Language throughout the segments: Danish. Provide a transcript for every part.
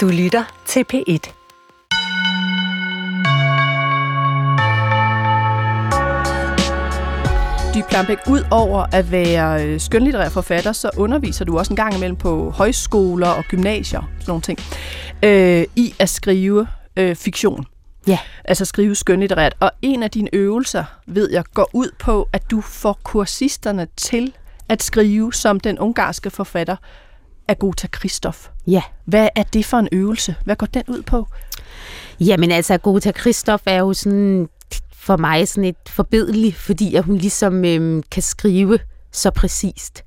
Du lytter til P1. Dy Plambæk, ud over at være øh, skønlitterær forfatter, så underviser du også en gang imellem på højskoler og gymnasier, sådan nogle ting, øh, i at skrive øh, fiktion. Ja. Altså skrive skønlitterært. Og en af dine øvelser, ved jeg, går ud på, at du får kursisterne til at skrive som den ungarske forfatter Agota Kristoff. Ja. Hvad er det for en øvelse? Hvad går den ud på? Jamen altså, Gota Kristoff er jo sådan for mig sådan et forbedelig, fordi at hun ligesom øhm, kan skrive så præcist.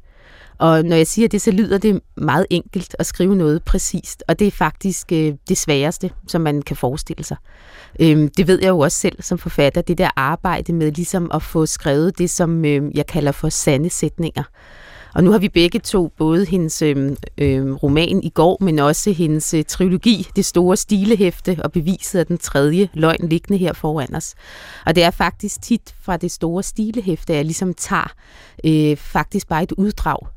Og når jeg siger det, så lyder det meget enkelt at skrive noget præcist, og det er faktisk øh, det sværeste, som man kan forestille sig. Øhm, det ved jeg jo også selv som forfatter, det der arbejde med ligesom at få skrevet det, som øh, jeg kalder for sande sætninger. Og nu har vi begge to, både hendes øh, roman i går, men også hendes øh, trilogi, Det store stilehæfte og beviset af den tredje løgn liggende her foran os. Og det er faktisk tit fra det store stilehæfte, at jeg ligesom tager øh, faktisk bare et uddrag.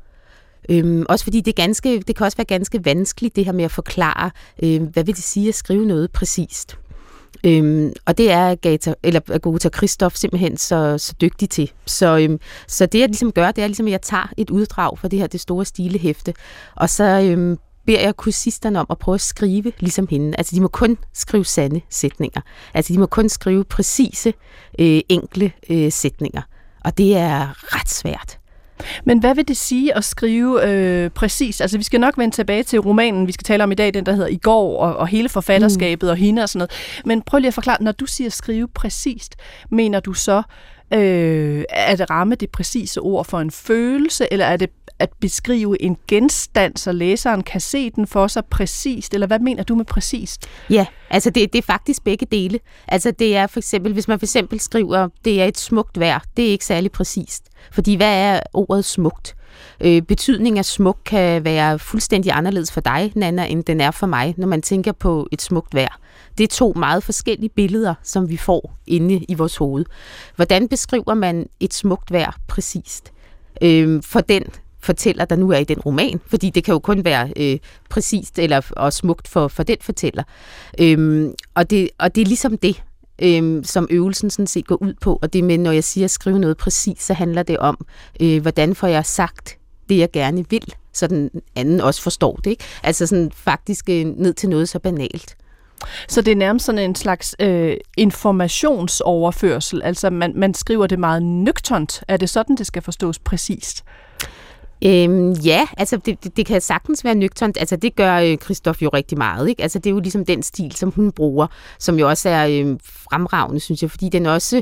Øhm, også fordi det, er ganske, det kan også være ganske vanskeligt, det her med at forklare, øh, hvad vil det sige at skrive noget præcist. Øhm, og det er Gata, eller Agota Kristoff simpelthen så, så dygtig til. Så, øhm, så det jeg ligesom gør, det er ligesom, at jeg tager et uddrag fra det her det store stilehæfte, og så øhm, beder jeg kursisterne om at prøve at skrive ligesom hende. Altså de må kun skrive sande sætninger. Altså de må kun skrive præcise, øh, enkle øh, sætninger. Og det er ret svært. Men hvad vil det sige at skrive øh, præcis? Altså, vi skal nok vende tilbage til romanen, vi skal tale om i dag, den der hedder I går, og, og hele forfatterskabet mm. og hende og sådan noget. Men prøv lige at forklare, når du siger skrive præcist, mener du så, øh, det ramme det præcise ord for en følelse, eller er det at beskrive en genstand, så læseren kan se den for sig præcist, eller hvad mener du med præcist? Ja, altså det, det er faktisk begge dele. Altså det er for eksempel, hvis man for eksempel skriver, det er et smukt vejr, det er ikke særlig præcist. Fordi hvad er ordet smukt? Øh, betydning af smuk kan være fuldstændig anderledes for dig, Nana, end den er for mig, når man tænker på et smukt vejr. Det er to meget forskellige billeder, som vi får inde i vores hoved. Hvordan beskriver man et smukt vejr præcist? Øh, for den fortæller, der nu er i den roman, fordi det kan jo kun være øh, præcist eller og smukt for, for den fortæller. Øhm, og, det, og det er ligesom det, øhm, som øvelsen sådan set går ud på, og det med, når jeg siger at skrive noget præcist, så handler det om, øh, hvordan får jeg sagt det, jeg gerne vil, så den anden også forstår det. Ikke? Altså sådan faktisk øh, ned til noget så banalt. Så det er nærmest sådan en slags øh, informationsoverførsel, altså man, man skriver det meget nøgternt. Er det sådan, det skal forstås præcist? Øhm, ja, altså det, det, det kan sagtens være nøgternt. Altså det gør øh, Christoph jo rigtig meget. Ikke? Altså det er jo ligesom den stil, som hun bruger, som jo også er øh, fremragende, synes jeg, fordi den også,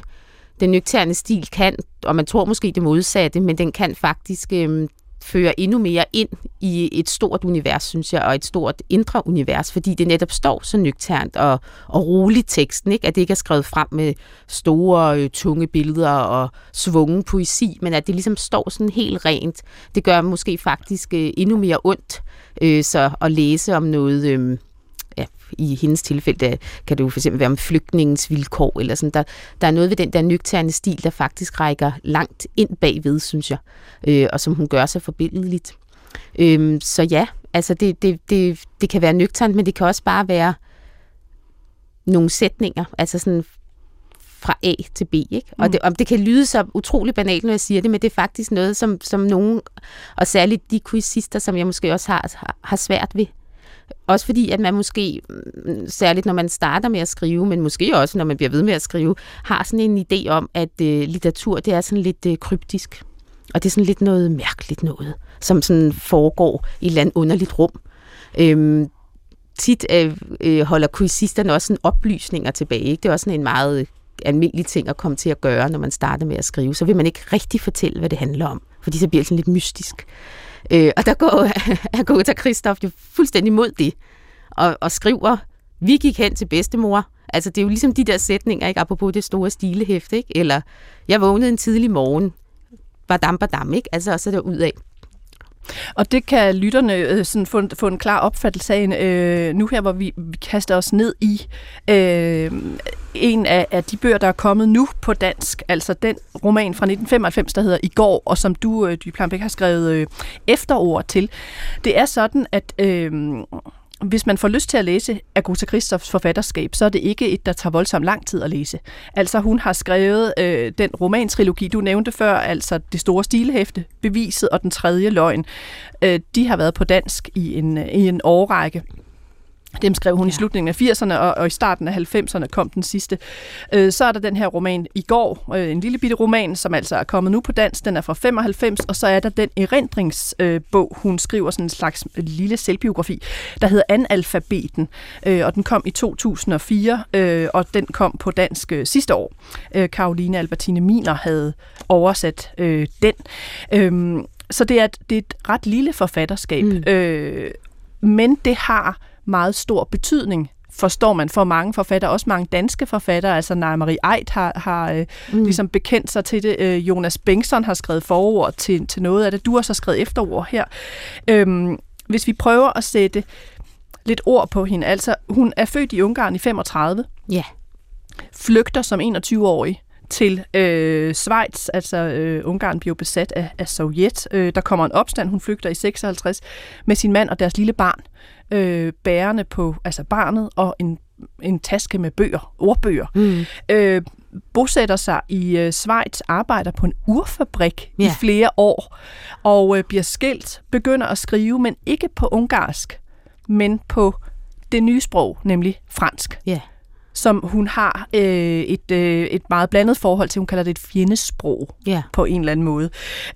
den nøgterne stil kan, og man tror måske det modsatte, men den kan faktisk øh, fører endnu mere ind i et stort univers, synes jeg, og et stort indre univers, fordi det netop står så nøgternt og, og roligt teksten, ikke? at det ikke er skrevet frem med store, øh, tunge billeder og svungen poesi, men at det ligesom står sådan helt rent. Det gør måske faktisk øh, endnu mere ondt øh, så at læse om noget... Øh, i hendes tilfælde der kan det jo for eksempel være om flygtningens vilkår, eller sådan. Der, der er noget ved den der nøgterne stil, der faktisk rækker langt ind bagved, synes jeg, øh, og som hun gør sig forbindeligt. Øh, så ja, altså det, det, det, det kan være nøgternt, men det kan også bare være nogle sætninger, altså sådan fra A til B. Ikke? Og, mm. det, og det kan lyde så utrolig banalt, når jeg siger det, men det er faktisk noget, som, som nogen, og særligt de quizzister, som jeg måske også har, har, har svært ved, også fordi, at man måske, mm, særligt når man starter med at skrive, men måske også når man bliver ved med at skrive, har sådan en idé om, at øh, litteratur, det er sådan lidt øh, kryptisk. Og det er sådan lidt noget mærkeligt noget, som sådan foregår i et eller andet underligt rum. Øhm, tit øh, øh, holder quizisterne også sådan oplysninger tilbage. Ikke? Det er også sådan en meget øh, almindelig ting at komme til at gøre, når man starter med at skrive. Så vil man ikke rigtig fortælle, hvad det handler om, fordi så bliver det sådan lidt mystisk. Øh, og der går Agota Kristoff jo fuldstændig mod det, og, og skriver, vi gik hen til bedstemor. Altså, det er jo ligesom de der sætninger, ikke? Apropos det store stilehæfte, ikke? Eller, jeg vågnede en tidlig morgen. Badam, badam, ikke? Altså, og så der ud af. Og det kan lytterne øh, sådan få, få en klar opfattelse af øh, nu her, hvor vi, vi kaster os ned i øh, en af, af de bøger, der er kommet nu på dansk, altså den roman fra 1995, der hedder I går, og som du, øh, Dyplan Plambæk, har skrevet øh, efterord til. Det er sådan, at... Øh, hvis man får lyst til at læse Agota Christophs forfatterskab, så er det ikke et, der tager voldsomt lang tid at læse. Altså hun har skrevet øh, den romantrilogi, du nævnte før, altså Det store stilhæfte, Beviset og Den tredje løgn. Øh, de har været på dansk i en, i en årrække. Dem skrev hun ja. i slutningen af 80'erne, og, og i starten af 90'erne kom den sidste. Øh, så er der den her roman i går, øh, en lille bitte roman, som altså er kommet nu på dansk. Den er fra 95, og så er der den erindringsbog, øh, hun skriver, sådan en slags lille selvbiografi, der hedder Analfabeten, øh, og den kom i 2004, øh, og den kom på dansk øh, sidste år. Øh, Karoline Albertine Miner havde oversat øh, den. Øh, så det er, et, det er et ret lille forfatterskab, mm. øh, men det har meget stor betydning forstår man for mange forfattere, også mange danske forfattere, altså Naja Marie Eit har, har øh, mm. ligesom bekendt sig til det. Øh, Jonas Bengtsson har skrevet forord til, til noget af det. Du har så skrevet efterord her. Øhm, hvis vi prøver at sætte lidt ord på hende, altså hun er født i Ungarn i 35. Ja. Flygter som 21-årig til øh, Schweiz, altså øh, Ungarn blev besat af, af Sovjet. Øh, der kommer en opstand, hun flygter i 56 med sin mand og deres lille barn øh, bærende på altså barnet og en, en taske med bøger, ordbøger. Mm. Øh, bosætter sig i øh, Schweiz, arbejder på en urfabrik ja. i flere år, og øh, bliver skilt, begynder at skrive, men ikke på ungarsk, men på det nye sprog, nemlig fransk. Ja som hun har øh, et, øh, et meget blandet forhold til. Hun kalder det et fjendesprog ja. på en eller anden måde.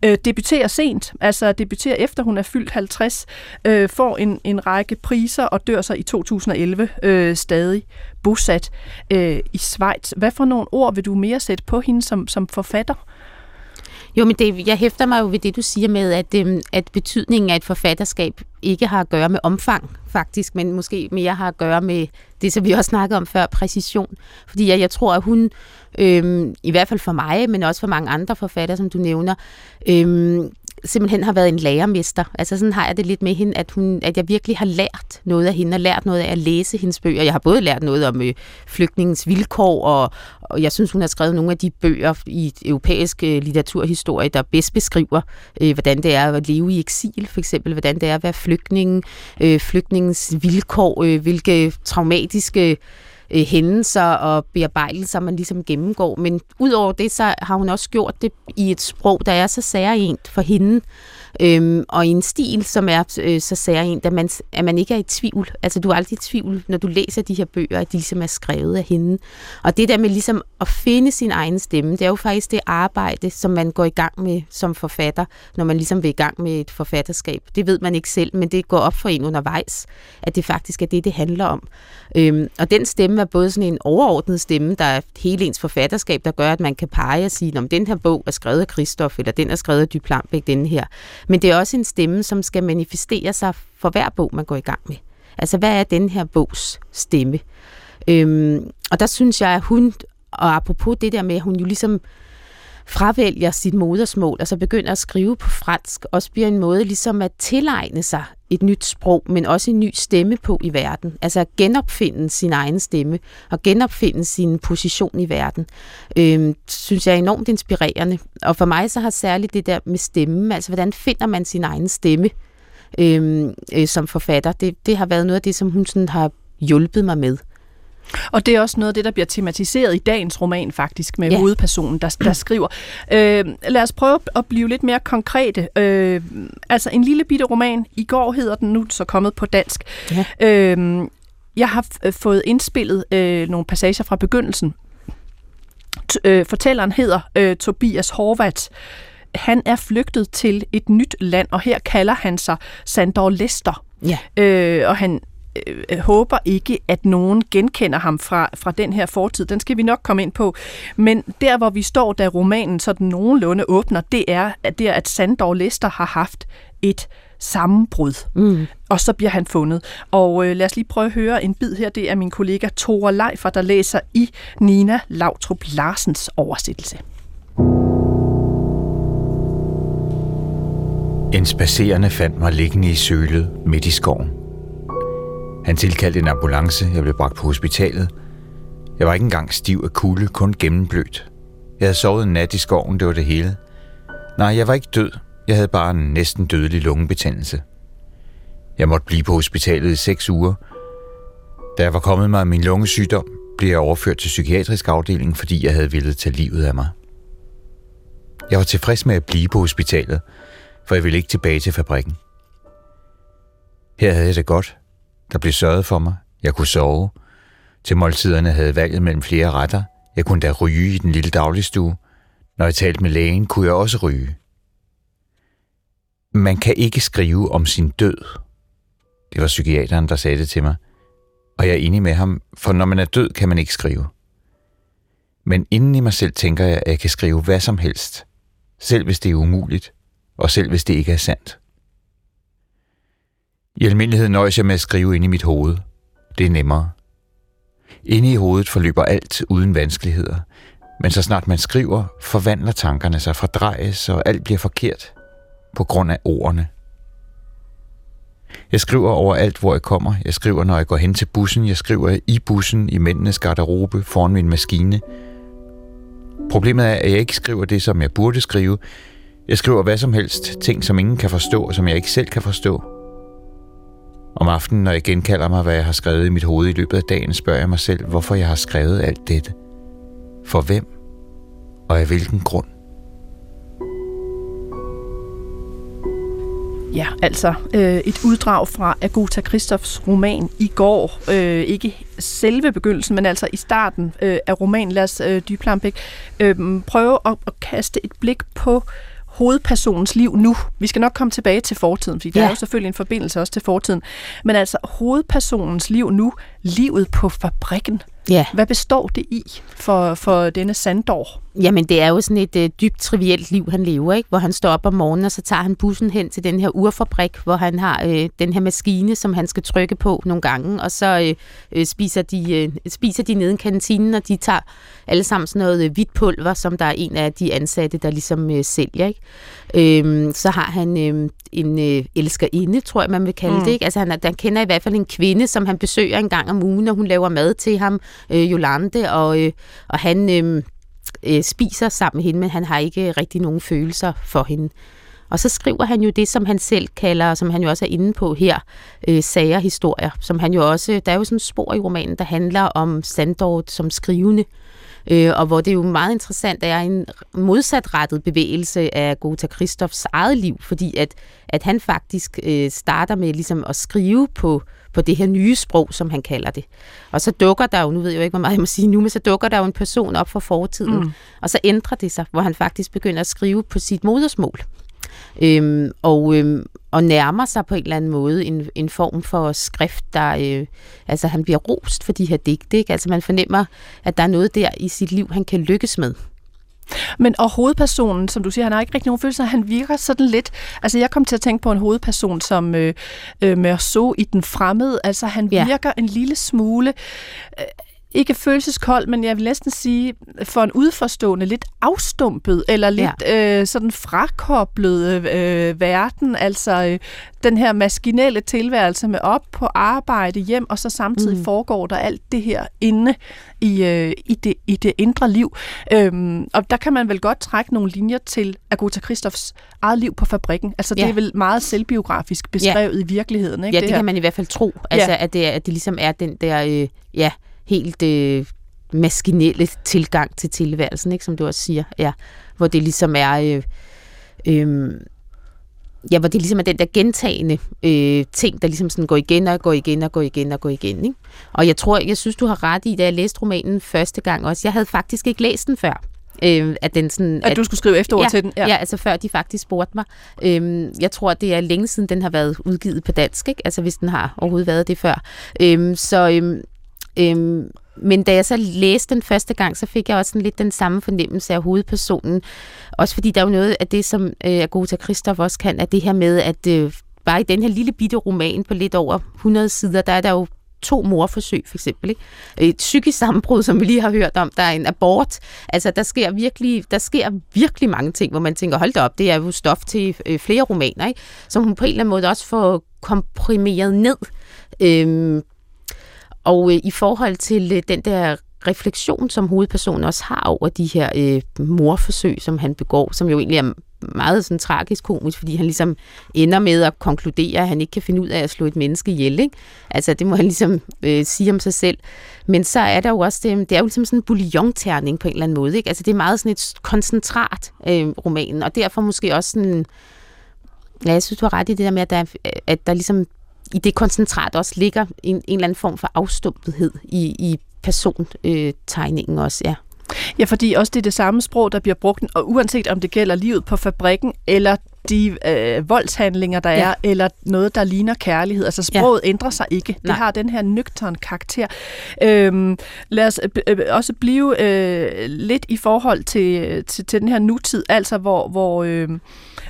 Øh, debuterer sent, altså debuterer efter hun er fyldt 50, øh, får en, en række priser og dør så i 2011 øh, stadig bosat øh, i Schweiz. Hvad for nogle ord vil du mere sætte på hende som, som forfatter? Jo, men det, jeg hæfter mig jo ved det, du siger med, at, øhm, at betydningen af et forfatterskab ikke har at gøre med omfang, faktisk, men måske mere har at gøre med det, som vi også snakkede om før, præcision. Fordi jeg, jeg tror, at hun, øhm, i hvert fald for mig, men også for mange andre forfattere, som du nævner, øhm, simpelthen har været en lærermester. Altså sådan har jeg det lidt med hende, at, hun, at jeg virkelig har lært noget af hende, og lært noget af at læse hendes bøger. Jeg har både lært noget om øh, flygtningens vilkår, og, og jeg synes, hun har skrevet nogle af de bøger i europæisk øh, litteraturhistorie, der bedst beskriver, øh, hvordan det er at leve i eksil, for eksempel, hvordan det er at være flygtning, øh, flygtningens vilkår, øh, hvilke traumatiske øh, hændelser og bearbejdelser, man ligesom gennemgår. Men udover det, så har hun også gjort det i et sprog, der er så særligt for hende, øhm, og i en stil, som er øh, så særlig, at man, at man ikke er i tvivl. Altså, du er aldrig i tvivl, når du læser de her bøger, at de ligesom er skrevet af hende. Og det der med ligesom at finde sin egen stemme, det er jo faktisk det arbejde, som man går i gang med som forfatter, når man ligesom vil i gang med et forfatterskab. Det ved man ikke selv, men det går op for en undervejs, at det faktisk er det, det handler om. Øhm, og den stemme er både sådan en overordnet stemme, der er hele ens forfatterskab, der gør, at man kan pege og sige, om den her bog er skrevet af Christoph, eller den er skrevet af Duplanbæk, den her. Men det er også en stemme, som skal manifestere sig for hver bog, man går i gang med. Altså, hvad er den her bogs stemme? Øhm, og der synes jeg, at hun, og apropos det der med, at hun jo ligesom fravælger sit modersmål, og så begynder at skrive på fransk, også bliver en måde ligesom at tilegne sig et nyt sprog, men også en ny stemme på i verden. Altså at genopfinde sin egen stemme, og genopfinde sin position i verden, øh, synes jeg er enormt inspirerende. Og for mig så har særligt det der med stemme, altså hvordan finder man sin egen stemme øh, øh, som forfatter, det, det har været noget af det, som hun sådan har hjulpet mig med. Og det er også noget af det, der bliver tematiseret i dagens roman faktisk, med ja. hovedpersonen, der, der skriver. Øh, lad os prøve at blive lidt mere konkrete. Øh, altså en lille bitte roman, i går hedder den nu så kommet på dansk. Ja. Øh, jeg har fået indspillet øh, nogle passager fra begyndelsen. T- øh, fortælleren hedder øh, Tobias Horvat. Han er flygtet til et nyt land, og her kalder han sig Sandor Lester. Ja. Øh, og han øh, håber ikke, at nogen genkender ham fra, fra den her fortid. Den skal vi nok komme ind på. Men der, hvor vi står, da romanen sådan nogenlunde åbner, det er, at, det er, at Sandor Lester har haft et sammenbrud. Mm. Og så bliver han fundet. Og øh, lad os lige prøve at høre en bid her. Det er min kollega Tore Leifer, der læser i Nina Lautrup Larsens oversættelse. En spacerende fandt mig liggende i sølet midt i skoven. Han tilkaldte en ambulance, jeg blev bragt på hospitalet. Jeg var ikke engang stiv af kulde, kun gennemblødt. Jeg havde sovet en nat i skoven, det var det hele. Nej, jeg var ikke død. Jeg havde bare en næsten dødelig lungebetændelse. Jeg måtte blive på hospitalet i seks uger. Da jeg var kommet mig af min lungesygdom, blev jeg overført til psykiatrisk afdeling, fordi jeg havde ville tage livet af mig. Jeg var tilfreds med at blive på hospitalet, for jeg ville ikke tilbage til fabrikken. Her havde jeg det godt. Der blev sørget for mig. Jeg kunne sove. Til måltiderne havde valget mellem flere retter. Jeg kunne da ryge i den lille dagligstue. Når jeg talte med lægen, kunne jeg også ryge. Man kan ikke skrive om sin død. Det var psykiateren, der sagde det til mig. Og jeg er enig med ham, for når man er død, kan man ikke skrive. Men inden i mig selv tænker jeg, at jeg kan skrive hvad som helst. Selv hvis det er umuligt, og selv hvis det ikke er sandt. I almindelighed nøjes jeg med at skrive ind i mit hoved. Det er nemmere. Inde i hovedet forløber alt uden vanskeligheder, men så snart man skriver, forvandler tankerne sig, fordrejes, og alt bliver forkert på grund af ordene. Jeg skriver overalt, hvor jeg kommer. Jeg skriver, når jeg går hen til bussen. Jeg skriver i bussen, i mændenes garderobe, foran min maskine. Problemet er, at jeg ikke skriver det, som jeg burde skrive. Jeg skriver hvad som helst, ting, som ingen kan forstå, og som jeg ikke selv kan forstå. Om aftenen, når jeg genkalder mig, hvad jeg har skrevet i mit hoved i løbet af dagen, spørger jeg mig selv, hvorfor jeg har skrevet alt dette. For hvem? Og af hvilken grund? Ja, altså øh, et uddrag fra Agota Christophs roman i går. Øh, ikke selve begyndelsen, men altså i starten øh, af romanen. Lad os, øh, Dyplampik, øh, prøve at, at kaste et blik på hovedpersonens liv nu. Vi skal nok komme tilbage til fortiden, fordi ja. der er jo selvfølgelig en forbindelse også til fortiden. Men altså hovedpersonens liv nu, livet på fabrikken. Ja. Hvad består det i for, for denne Sandor? Jamen, det er jo sådan et øh, dybt trivielt liv, han lever, ikke? hvor han står op om morgenen, og så tager han bussen hen til den her urfabrik, hvor han har øh, den her maskine, som han skal trykke på nogle gange, og så øh, øh, spiser, de, øh, spiser de nede i kantinen, og de tager alle sammen sådan noget øh, hvidt pulver, som der er en af de ansatte, der ligesom øh, sælger. Ikke? Øh, så har han øh, en øh, elskerinde, tror jeg, man vil kalde mm. det. Ikke? Altså, han, han kender i hvert fald en kvinde, som han besøger en gang om ugen, og hun laver mad til ham, øh, Jolande, og, øh, og han... Øh, øh, spiser sammen med hende, men han har ikke rigtig nogen følelser for hende. Og så skriver han jo det, som han selv kalder, som han jo også er inde på her, øh, sager-historier, som han jo også, der er jo sådan spor i romanen, der handler om Sandort som skrivende, øh, og hvor det er jo meget interessant, at er en modsatrettet bevægelse af Gota Christoffs eget liv, fordi at, at han faktisk øh, starter med ligesom at skrive på på det her nye sprog, som han kalder det. Og så dukker der jo, nu ved jeg jo ikke, hvor meget jeg må sige nu, men så dukker der jo en person op for fortiden, mm. og så ændrer det sig, hvor han faktisk begynder at skrive på sit modersmål. Øhm, og, øhm, og nærmer sig på en eller anden måde en, en form for skrift, der, øh, altså han bliver rost for de her digte, ikke? altså man fornemmer, at der er noget der i sit liv, han kan lykkes med. Men og hovedpersonen, som du siger, han har ikke rigtig nogen følelser, han virker sådan lidt, altså jeg kom til at tænke på en hovedperson som øh, øh, så i den fremmede, altså han ja. virker en lille smule, øh, ikke følelseskold, men jeg vil næsten sige, for en udforstående, lidt afstumpet, eller lidt ja. øh, sådan frakoblet øh, verden, altså øh, den her maskinelle tilværelse med op på arbejde, hjem, og så samtidig mm. foregår der alt det her inde i, øh, i, det, i det indre liv. Øhm, og der kan man vel godt trække nogle linjer til Agota Christoffs eget liv på fabrikken. Altså ja. det er vel meget selvbiografisk beskrevet ja. i virkeligheden. Ikke, ja, det, det her? kan man i hvert fald tro. Altså ja. at, det, at det ligesom er den der, øh, ja helt øh, maskinelle tilgang til tilværelsen, ikke, som du også siger, ja, hvor det ligesom er... Øh, øh, ja, hvor det ligesom er den der gentagende øh, ting, der ligesom sådan går igen og går igen og går igen og går igen. Ikke? Og jeg tror, jeg synes, du har ret i, da jeg læste romanen første gang også. Jeg havde faktisk ikke læst den før. Øh, at, den sådan, at, at du skulle skrive efterord ja, til den? Ja. ja, altså før de faktisk spurgte mig. Øh, jeg tror, det er længe siden, den har været udgivet på dansk, ikke? altså hvis den har overhovedet været det før. Øh, så, øh, Øhm, men da jeg så læste den første gang, så fik jeg også sådan lidt den samme fornemmelse af hovedpersonen. Også fordi der er jo noget af det, som øh, Agota Christoph også kan, at det her med, at øh, bare i den her lille bitte roman på lidt over 100 sider, der er der jo to morforsøg, for eksempel. Ikke? Et psykisk sammenbrud, som vi lige har hørt om, der er en abort. Altså, der sker virkelig, der sker virkelig mange ting, hvor man tænker, hold da op, det er jo stof til øh, flere romaner, ikke? som hun på en eller anden måde også får komprimeret ned. Øhm, og øh, i forhold til øh, den der refleksion, som hovedpersonen også har over de her øh, morforsøg, som han begår, som jo egentlig er meget sådan tragisk komisk, fordi han ligesom ender med at konkludere, at han ikke kan finde ud af at slå et menneske ihjel. Ikke? Altså det må han ligesom øh, sige om sig selv. Men så er der jo også, det, det er jo ligesom sådan en bouillon-terning på en eller anden måde. Ikke? Altså det er meget sådan et koncentrat, øh, romanen, og derfor måske også sådan, ja, jeg synes, du har ret i det der med, at der, at der ligesom i det koncentrat også ligger en, en eller anden form for afstumpethed i, i persontegningen øh, også, ja. Ja, fordi også det er det samme sprog, der bliver brugt, og uanset om det gælder livet på fabrikken, eller de øh, voldshandlinger, der ja. er, eller noget, der ligner kærlighed. Altså sproget ja. ændrer sig ikke. Det Nej. har den her nøgtern karakter. Øhm, lad os øh, øh, også blive øh, lidt i forhold til, til, til den her nutid, altså hvor, hvor øh,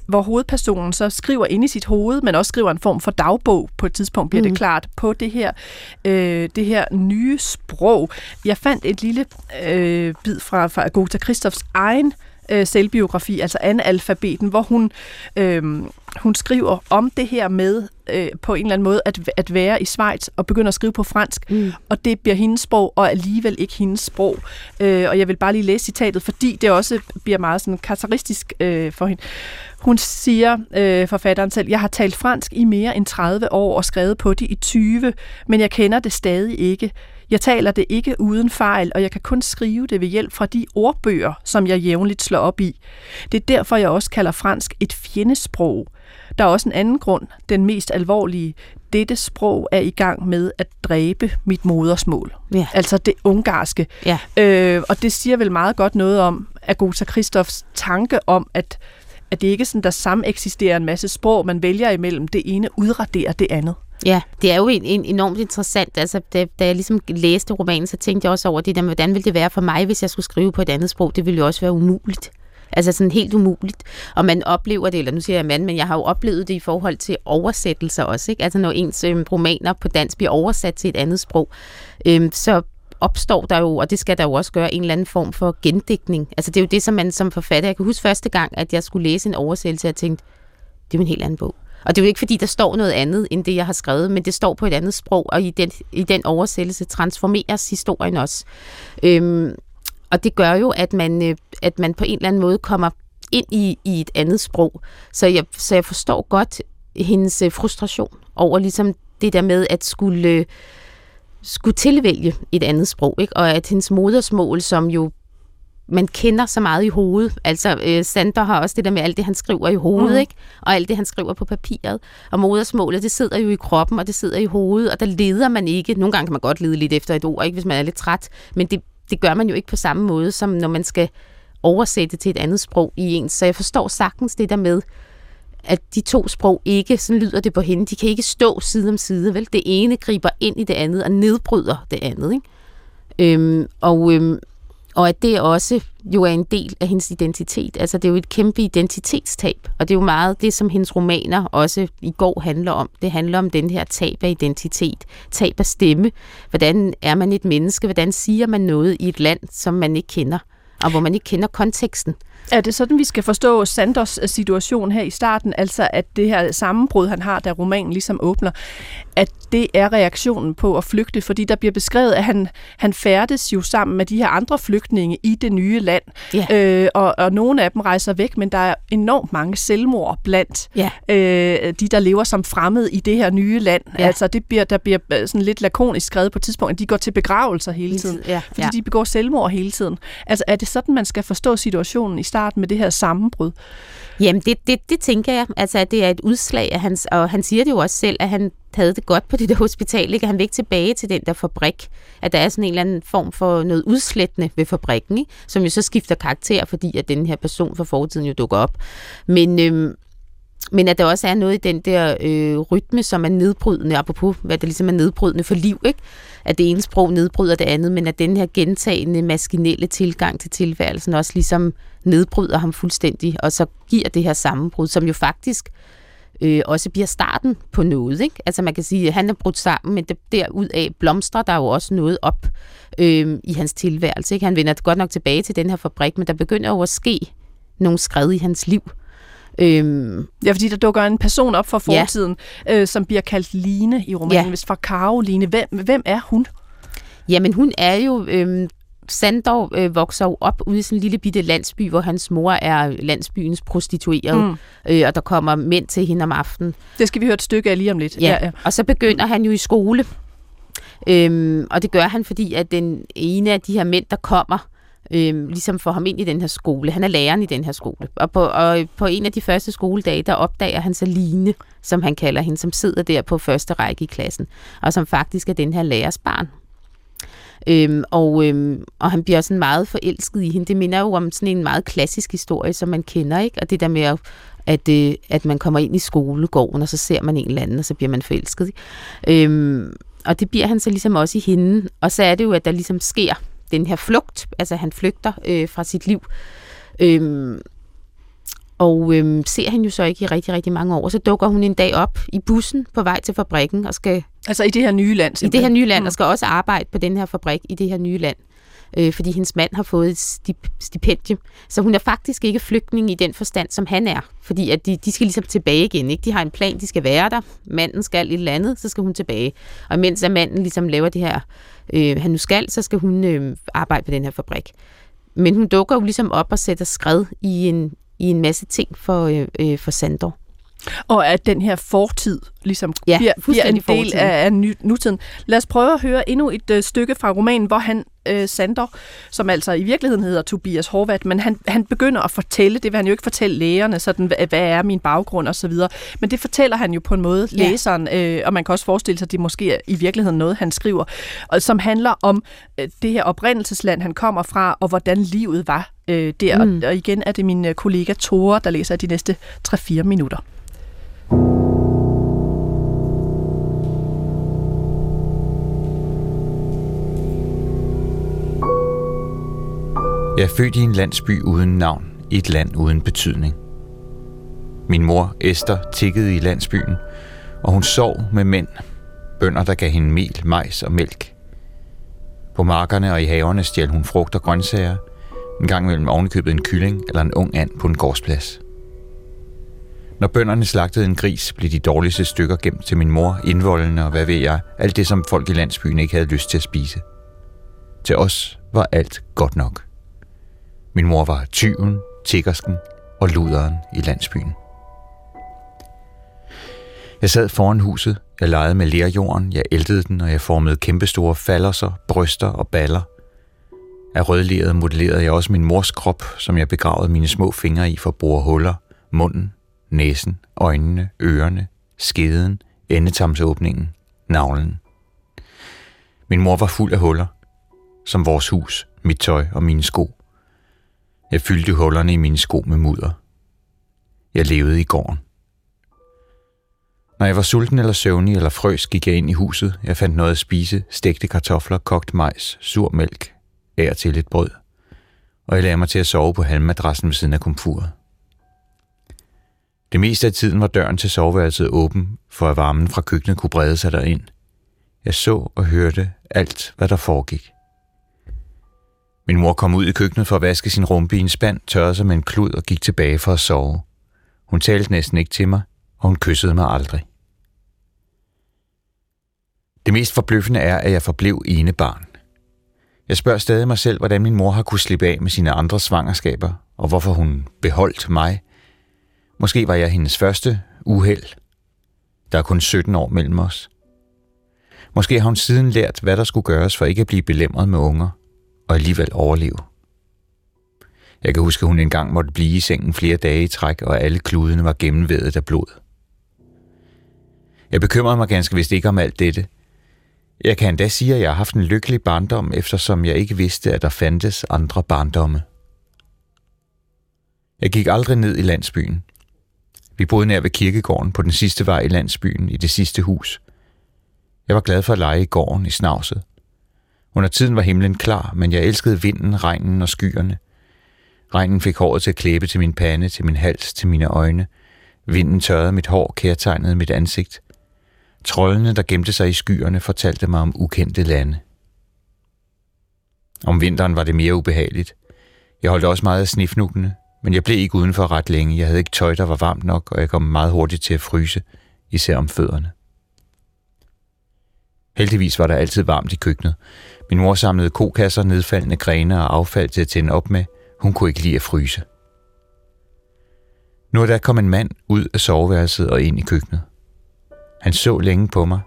hvor hovedpersonen så skriver ind i sit hoved, men også skriver en form for dagbog på et tidspunkt, bliver mm. det klart, på det her, øh, det her nye sprog. Jeg fandt et lille øh, bid fra, fra Agota Christoffs egen øh, selvbiografi, altså analfabeten, hvor hun, øh, hun skriver om det her med øh, på en eller anden måde at, at være i Schweiz og begynde at skrive på fransk, mm. og det bliver hendes sprog, og alligevel ikke hendes sprog. Øh, og jeg vil bare lige læse citatet, fordi det også bliver meget sådan karakteristisk øh, for hende. Hun siger, øh, forfatteren selv, jeg har talt fransk i mere end 30 år og skrevet på det i 20, men jeg kender det stadig ikke. Jeg taler det ikke uden fejl, og jeg kan kun skrive det ved hjælp fra de ordbøger, som jeg jævnligt slår op i. Det er derfor, jeg også kalder fransk et fjendesprog. Der er også en anden grund, den mest alvorlige. Dette sprog er i gang med at dræbe mit modersmål. Ja. Altså det ungarske. Ja. Øh, og det siger vel meget godt noget om Agota Christoffs tanke om, at at det ikke er sådan, der samme eksisterer en masse sprog, man vælger imellem. Det ene udraderer det andet. Ja, det er jo en, en enormt interessant. Altså, da, da jeg ligesom læste romanen, så tænkte jeg også over det der, hvordan ville det være for mig, hvis jeg skulle skrive på et andet sprog? Det ville jo også være umuligt. Altså sådan helt umuligt. Og man oplever det, eller nu siger jeg mand, men jeg har jo oplevet det i forhold til oversættelser også. Ikke? Altså når ens øhm, romaner på dansk bliver oversat til et andet sprog, øhm, så opstår der jo, og det skal der jo også gøre, en eller anden form for gendækning. Altså det er jo det, som man som forfatter, jeg kan huske første gang, at jeg skulle læse en oversættelse, og jeg tænkte, det er jo en helt anden bog. Og det er jo ikke, fordi der står noget andet, end det, jeg har skrevet, men det står på et andet sprog, og i den, i den oversættelse transformeres historien også. Øhm, og det gør jo, at man, øh, at man på en eller anden måde kommer ind i, i et andet sprog. Så jeg, så jeg forstår godt hendes øh, frustration over ligesom det der med at skulle, øh, skulle tilvælge et andet sprog, ikke? og at hendes modersmål, som jo man kender så meget i hovedet. Altså, øh, Sander har også det der med alt det, han skriver i hovedet, mm. ikke? Og alt det, han skriver på papiret. Og modersmålet, det sidder jo i kroppen, og det sidder i hovedet, og der leder man ikke. Nogle gange kan man godt lede lidt efter et ord, ikke, hvis man er lidt træt. Men det, det gør man jo ikke på samme måde, som når man skal oversætte til et andet sprog i ens. Så jeg forstår sagtens det der med, at de to sprog ikke, sådan lyder det på hende, de kan ikke stå side om side, vel? Det ene griber ind i det andet og nedbryder det andet, ikke? Øhm, og, øhm, og at det også jo er en del af hendes identitet. Altså det er jo et kæmpe identitetstab, og det er jo meget det, som hendes romaner også i går handler om. Det handler om den her tab af identitet, tab af stemme. Hvordan er man et menneske? Hvordan siger man noget i et land, som man ikke kender, og hvor man ikke kender konteksten? Er det sådan, vi skal forstå Sanders situation her i starten, altså at det her sammenbrud, han har, da romanen ligesom åbner, at det er reaktionen på at flygte, fordi der bliver beskrevet, at han, han færdes jo sammen med de her andre flygtninge i det nye land, yeah. øh, og, og nogle af dem rejser væk, men der er enormt mange selvmord blandt yeah. øh, de, der lever som fremmede i det her nye land. Yeah. Altså det bliver, der bliver øh, sådan lidt lakonisk skrevet på et tidspunkt, at de går til begravelser hele tiden, yeah. fordi yeah. de begår selvmord hele tiden. Altså er det sådan, man skal forstå situationen i starten med det her sammenbrud? Jamen, det, det, det tænker jeg. Altså, at det er et udslag af hans, og han siger det jo også selv, at han havde det godt på det der hospital, ikke? Han vil ikke tilbage til den der fabrik, at der er sådan en eller anden form for noget udslættende ved fabrikken, ikke? som jo så skifter karakter, fordi at den her person fra fortiden jo dukker op. Men, øhm, men at der også er noget i den der øh, rytme, som er nedbrydende, apropos hvad der ligesom er nedbrydende for liv, ikke? at det ene sprog nedbryder det andet, men at den her gentagende maskinelle tilgang til tilværelsen også ligesom nedbryder ham fuldstændig, og så giver det her sammenbrud, som jo faktisk øh, også bliver starten på noget. Ikke? Altså man kan sige, at han er brudt sammen, men derudaf blomstrer der jo også noget op øh, i hans tilværelse. Ikke? Han vender godt nok tilbage til den her fabrik, men der begynder jo at ske nogle skred i hans liv. Øhm, ja, fordi der dukker en person op fra fortiden, ja. øh, som bliver kaldt Line i romanen, ja. hvis fra Caroline. Hvem, hvem er hun? Jamen, hun er jo... Øhm, Sandor øh, vokser jo op ude i sådan en lille bitte landsby, hvor hans mor er landsbyens prostitueret, mm. øh, og der kommer mænd til hende om aftenen. Det skal vi høre et stykke af lige om lidt. Ja, ja, ja. og så begynder han jo i skole, øhm, og det gør han, fordi at den ene af de her mænd, der kommer, øhm, ligesom får ham ind i den her skole. Han er læreren i den her skole. Og på, og på en af de første skoledage, der opdager han så Line, som han kalder hende, som sidder der på første række i klassen, og som faktisk er den her lærers barn. Øhm, og, øhm, og han bliver sådan meget forelsket i hende. Det minder jo om sådan en meget klassisk historie, som man kender, ikke? Og det der med, at, at, øh, at man kommer ind i skolegården, og så ser man en eller anden, og så bliver man forelsket. Ikke? Øhm, og det bliver han så ligesom også i hende. Og så er det jo, at der ligesom sker den her flugt, altså han flygter øh, fra sit liv. Øhm, og øhm, ser han jo så ikke i rigtig, rigtig mange år. Så dukker hun en dag op i bussen på vej til fabrikken og skal... Altså i det her nye land? Simpelthen. I det her nye land, mm. og skal også arbejde på den her fabrik i det her nye land. Øh, fordi hendes mand har fået et stipendium. Så hun er faktisk ikke flygtning i den forstand, som han er. Fordi at de, de skal ligesom tilbage igen. Ikke? De har en plan, de skal være der. Manden skal et eller andet, så skal hun tilbage. Og mens at manden ligesom laver det her, øh, han nu skal, så skal hun øh, arbejde på den her fabrik. Men hun dukker jo ligesom op og sætter skred i en, i en masse ting for, øh, øh, for Sandor. Og at den her fortid ligesom ja, bliver, bliver en del af, af nutiden. Lad os prøve at høre endnu et uh, stykke fra romanen, hvor han, uh, Sander, som altså i virkeligheden hedder Tobias Horvat, men han, han begynder at fortælle, det vil han jo ikke fortælle lægerne, sådan, hvad, hvad er min baggrund og så videre, men det fortæller han jo på en måde ja. læseren, uh, og man kan også forestille sig, at det måske er i virkeligheden noget, han skriver, og som handler om uh, det her oprindelsesland, han kommer fra, og hvordan livet var uh, der. Mm. Og, og igen er det min uh, kollega Tore, der læser de næste 3-4 minutter. Jeg er født i en landsby uden navn, i et land uden betydning. Min mor, Esther, tikkede i landsbyen, og hun sov med mænd, bønder, der gav hende mel, majs og mælk. På markerne og i haverne stjal hun frugt og grøntsager, en gang mellem ovenkøbet en kylling eller en ung and på en gårdsplads. Når bønderne slagtede en gris, blev de dårligste stykker gemt til min mor, indvoldene og hvad ved jeg, alt det som folk i landsbyen ikke havde lyst til at spise. Til os var alt godt nok. Min mor var tyven, tiggersken og luderen i landsbyen. Jeg sad foran huset, jeg legede med lerjorden, jeg æltede den, og jeg formede kæmpestore fallerser, bryster og baller. Af rødleret modellerede jeg også min mors krop, som jeg begravede mine små fingre i for at bore huller, munden, næsen, øjnene, ørerne, skeden, endetarmsåbningen, navlen. Min mor var fuld af huller, som vores hus, mit tøj og mine sko. Jeg fyldte hullerne i mine sko med mudder. Jeg levede i gården. Når jeg var sulten eller søvnig eller frøs, gik jeg ind i huset. Jeg fandt noget at spise, stegte kartofler, kogt majs, sur mælk, ær til et brød. Og jeg lagde mig til at sove på halmmadrassen ved siden af komfuret. Det meste af tiden var døren til soveværelset åben, for at varmen fra køkkenet kunne brede sig derind. Jeg så og hørte alt, hvad der foregik. Min mor kom ud i køkkenet for at vaske sin rumpe i en spand, tørrede sig med en klud og gik tilbage for at sove. Hun talte næsten ikke til mig, og hun kyssede mig aldrig. Det mest forbløffende er, at jeg forblev ene barn. Jeg spørger stadig mig selv, hvordan min mor har kunne slippe af med sine andre svangerskaber, og hvorfor hun beholdt mig. Måske var jeg hendes første uheld. Der er kun 17 år mellem os. Måske har hun siden lært, hvad der skulle gøres for ikke at blive belemret med unger og alligevel overleve. Jeg kan huske, at hun engang måtte blive i sengen flere dage i træk, og alle kludene var gennemvædet af blod. Jeg bekymrede mig ganske vist ikke om alt dette. Jeg kan endda sige, at jeg har haft en lykkelig barndom, eftersom jeg ikke vidste, at der fandtes andre barndomme. Jeg gik aldrig ned i landsbyen. Vi boede nær ved kirkegården på den sidste vej i landsbyen, i det sidste hus. Jeg var glad for at lege i gården i snavset. Under tiden var himlen klar, men jeg elskede vinden, regnen og skyerne. Regnen fik håret til at klæbe til min pande, til min hals, til mine øjne. Vinden tørrede mit hår, kærtegnede mit ansigt. Trollene, der gemte sig i skyerne, fortalte mig om ukendte lande. Om vinteren var det mere ubehageligt. Jeg holdt også meget af snifnukkene, men jeg blev ikke udenfor ret længe. Jeg havde ikke tøj, der var varmt nok, og jeg kom meget hurtigt til at fryse, især om fødderne. Heldigvis var der altid varmt i køkkenet. Min mor samlede kokasser, nedfaldende grene og affald til at tænde op med. Hun kunne ikke lide at fryse. Nu der kom en mand ud af soveværelset og ind i køkkenet. Han så længe på mig,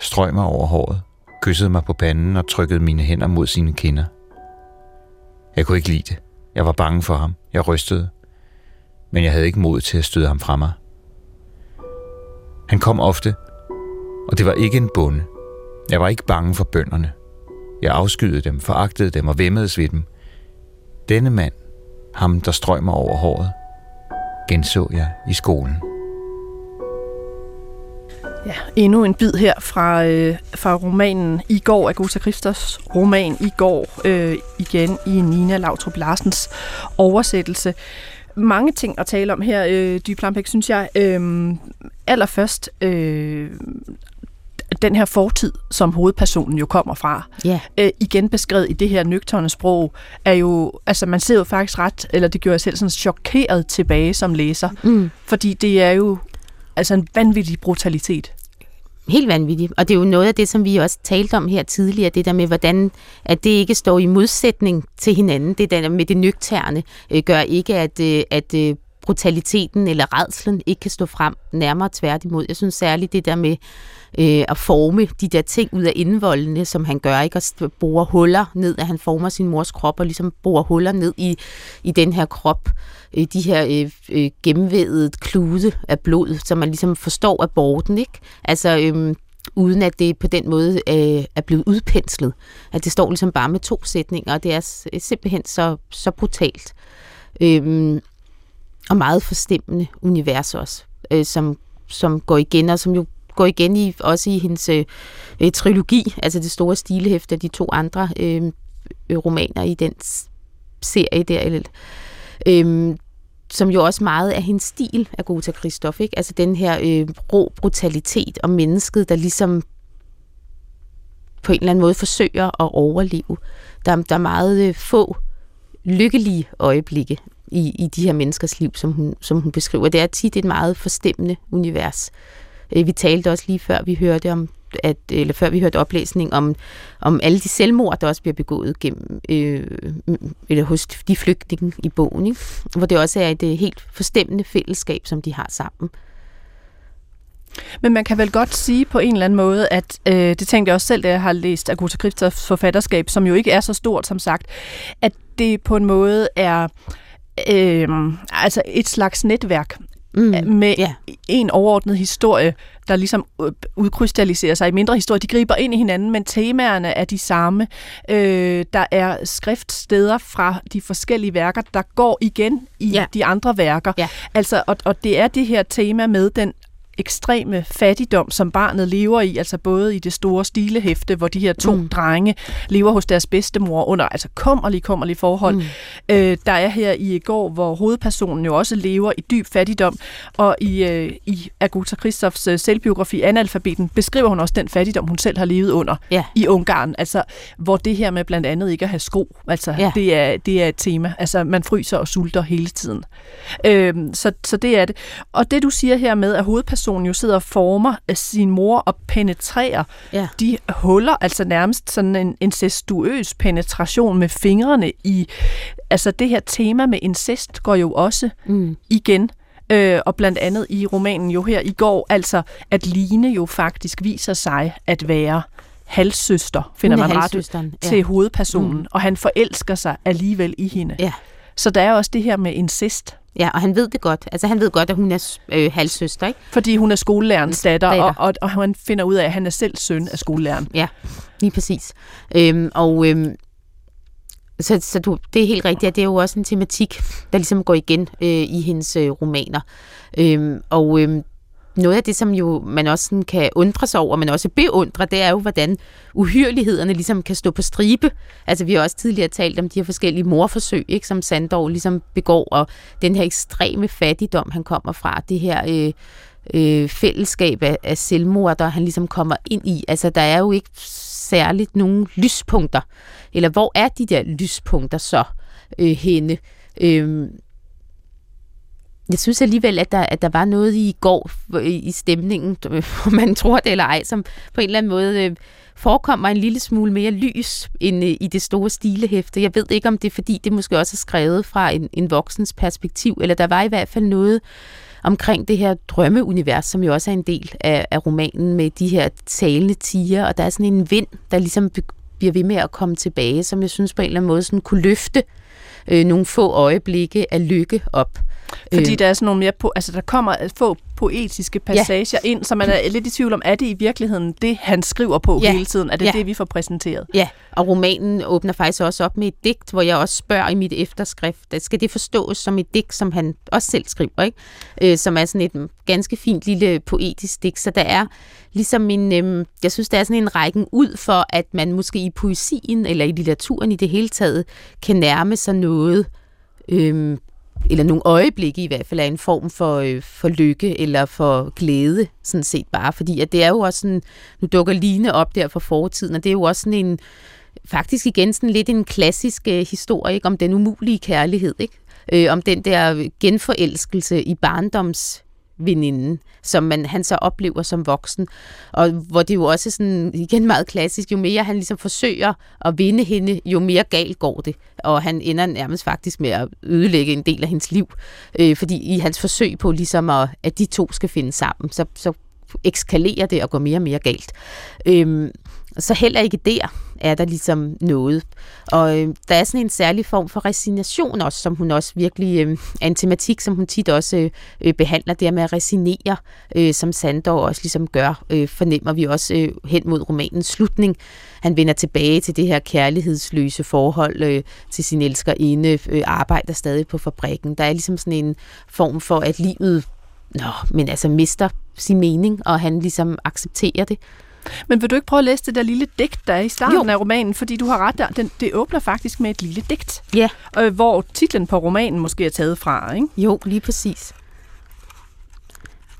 strøg mig over håret, kyssede mig på panden og trykkede mine hænder mod sine kinder. Jeg kunne ikke lide det. Jeg var bange for ham. Jeg rystede. Men jeg havde ikke mod til at støde ham fra mig. Han kom ofte, og det var ikke en bonde. Jeg var ikke bange for bønderne. Jeg afskyede dem, foragtede dem og vemmedes ved dem. Denne mand, ham der strøg mig over håret, genså jeg i skolen. Ja, endnu en bid her fra, øh, fra romanen I går, af Gustav Christers roman I går, øh, igen i Nina Lautrup Larsens oversættelse. Mange ting at tale om her, øh, Dyb Lampæk, synes jeg. Øh, allerførst øh, den her fortid, som hovedpersonen jo kommer fra, Ja. øh, igen beskrevet i det her nøgterne sprog, er jo, altså man ser jo faktisk ret, eller det gjorde jeg selv sådan chokeret tilbage som læser, Mm. fordi det er jo altså en vanvittig brutalitet. Helt vanvittigt. Og det er jo noget af det, som vi også talte om her tidligere, det der med, hvordan at det ikke står i modsætning til hinanden. Det der med det nøgterne øh, gør ikke, at, øh, at øh, brutaliteten eller redslen ikke kan stå frem nærmere tværtimod. Jeg synes særligt det der med øh, at forme de der ting ud af indvoldene, som han gør, ikke? Og borer huller ned, at han former sin mors krop og ligesom borer huller ned i, i den her krop. Øh, de her øh, øh, gennemvævede klude af blod, som man ligesom forstår af borden, ikke? Altså, øh, uden at det på den måde øh, er blevet udpenslet. At det står ligesom bare med to sætninger, og det er simpelthen så, så brutalt. Øhm, og meget forstemmende univers også, øh, som, som går igen, og som jo går igen i, også i hendes øh, øh, trilogi, altså det store stilehæfte af de to andre øh, romaner i den serie der, eller, øh, som jo også meget er hendes stil af Gota Christoph, ikke? Altså den her øh, rå brutalitet og mennesket, der ligesom på en eller anden måde forsøger at overleve. Der, der er meget øh, få lykkelige øjeblikke i, i de her menneskers liv, som hun, som hun beskriver. Det er tit et meget forstemmende univers. Øh, vi talte også lige før, vi hørte om at, eller før vi hørte oplæsning om, om alle de selvmord, der også bliver begået gennem, øh, eller hos de flygtninge i bogen, ikke? hvor det også er et øh, helt forstemmende fællesskab, som de har sammen. Men man kan vel godt sige på en eller anden måde, at øh, det tænkte jeg også selv, da jeg har læst Agota Christophs forfatterskab, som jo ikke er så stort som sagt, at det på en måde er øh, altså et slags netværk Mm. med Ja. en overordnet historie, der ligesom øh, udkrystalliserer sig i mindre historier. De griber ind i hinanden, men temaerne er de samme. Øh, der er skriftsteder fra de forskellige værker, der går igen i Ja. de andre værker. Ja. Altså, og, og det er det her tema med den ekstreme fattigdom, som barnet lever i, altså både i det store stilehæfte, hvor de her to mm. Drenge lever hos deres bedstemor under altså kummerlige, kummerlige forhold. Mm. Øh, der er her i går, hvor hovedpersonen jo også lever i dyb fattigdom, og i, øh, i Agatha Christophs øh, selvbiografi Analfabeten beskriver hun også den fattigdom, hun selv har levet under Ja. i Ungarn, altså hvor det her med blandt andet ikke at have sko, altså ja. Det, er, det er et tema, altså man fryser og sulter hele tiden. Øhm, så, så det er det. Og det du siger her med, at hovedpersonen jo sidder og former af sin mor og penetrerer Ja. de huller, altså nærmest sådan en incestuøs penetration med fingrene i, altså det her tema med incest går jo også Mm. igen. Øh, og blandt andet i romanen jo her i går, altså at Line jo faktisk viser sig at være halssøster, finder er man ret ja. til hovedpersonen, Mm. og han forelsker sig alligevel i hende. Ja. Så der er også det her med incest, Ja, og han ved det godt. Altså han ved godt, at hun er øh, halvsøster, ikke? fordi hun er skolelærerens datter, Datter. og, og, og han finder ud af, at han er selv søn af skolelæreren. Ja, lige præcis. Øhm, og øhm, så, så du, det er helt rigtigt, at det er jo også en tematik, der ligesom går igen øh, i hendes øh, romaner. Øhm, og øhm, noget af det, som jo man også sådan kan undre sig over, men også beundre, det er jo, hvordan uhyrlighederne ligesom kan stå på stribe. Altså vi har også tidligere talt om de her forskellige morforsøg, ikke, som Sandor ligesom begår, og den her ekstreme fattigdom, han kommer fra, det her øh, øh, fællesskab af, af selvmorder, han ligesom kommer ind i. Altså der er jo ikke særligt nogen lyspunkter. Eller hvor er de der lyspunkter så øh, henne? Øh, jeg synes alligevel, at der, at der var noget i går i stemningen, om man tror det eller ej, som på en eller anden måde øh, forekommer en lille smule mere lys end øh, i det store stilehæfte. Jeg ved ikke, om det er, fordi det måske også er skrevet fra en, en voksens perspektiv, eller der var i hvert fald noget omkring det her drømmeunivers, som jo også er en del af, af romanen med de her talende tiger, og der er sådan en vind, der ligesom bliver ved med at komme tilbage, som jeg synes på en eller anden måde sådan kunne løfte øh, nogle få øjeblikke af lykke op. Fordi øh. der er sådan nogle mere på, altså der kommer få poetiske passager ja. ind, så man er lidt i tvivl om, er det i virkeligheden det, han skriver på ja. hele tiden? Er det ja. det, vi får præsenteret? Ja, og romanen åbner faktisk også op med et digt, hvor jeg også spørger i mit efterskrift, skal det forstås som et digt, som han også selv skriver, ikke? Øh, som er sådan et ganske fint lille poetisk digt, så der er ligesom en, øh, jeg synes, der er sådan en rækken ud for, at man måske i poesien eller i litteraturen i det hele taget kan nærme sig noget, øh, eller nogle øjeblikke i hvert fald, er en form for, øh, for lykke eller for glæde, sådan set bare. Fordi at det er jo også sådan, nu dukker Line op der for fortiden, og det er jo også sådan en, faktisk igen sådan lidt en klassisk øh, historie ikke? om den umulige kærlighed, ikke? Øh, om den der genforelskelse i barndoms veninden, som man, han så oplever som voksen. Og hvor det jo også sådan, igen meget klassisk, jo mere han ligesom forsøger at vinde hende, jo mere galt går det. Og han ender nærmest faktisk med at ødelægge en del af hendes liv. Øh, fordi i hans forsøg på ligesom at, at de to skal finde sammen, så, så ekskalerer det og går mere og mere galt. Øh, så heller ikke der er der ligesom noget. Og øh, der er sådan en særlig form for resignation også, som hun også virkelig øh, er en tematik, som hun tit også øh, øh behandler, det med at resignere, øh, som Sandor også ligesom gør, øh, fornemmer vi også øh, hen mod romanens slutning. Han vender tilbage til det her kærlighedsløse forhold øh, til sin elskerinde, øh, arbejder stadig på fabrikken. Der er ligesom sådan en form for, at livet Nå, men altså mister sin mening, og han ligesom accepterer det. Men vil du ikke prøve at læse det der lille digt, der er i starten jo. af romanen? Fordi du har ret der, den, det åbner faktisk med et lille digt. Ja. Øh, hvor titlen på romanen måske er taget fra, ikke? Jo, lige præcis.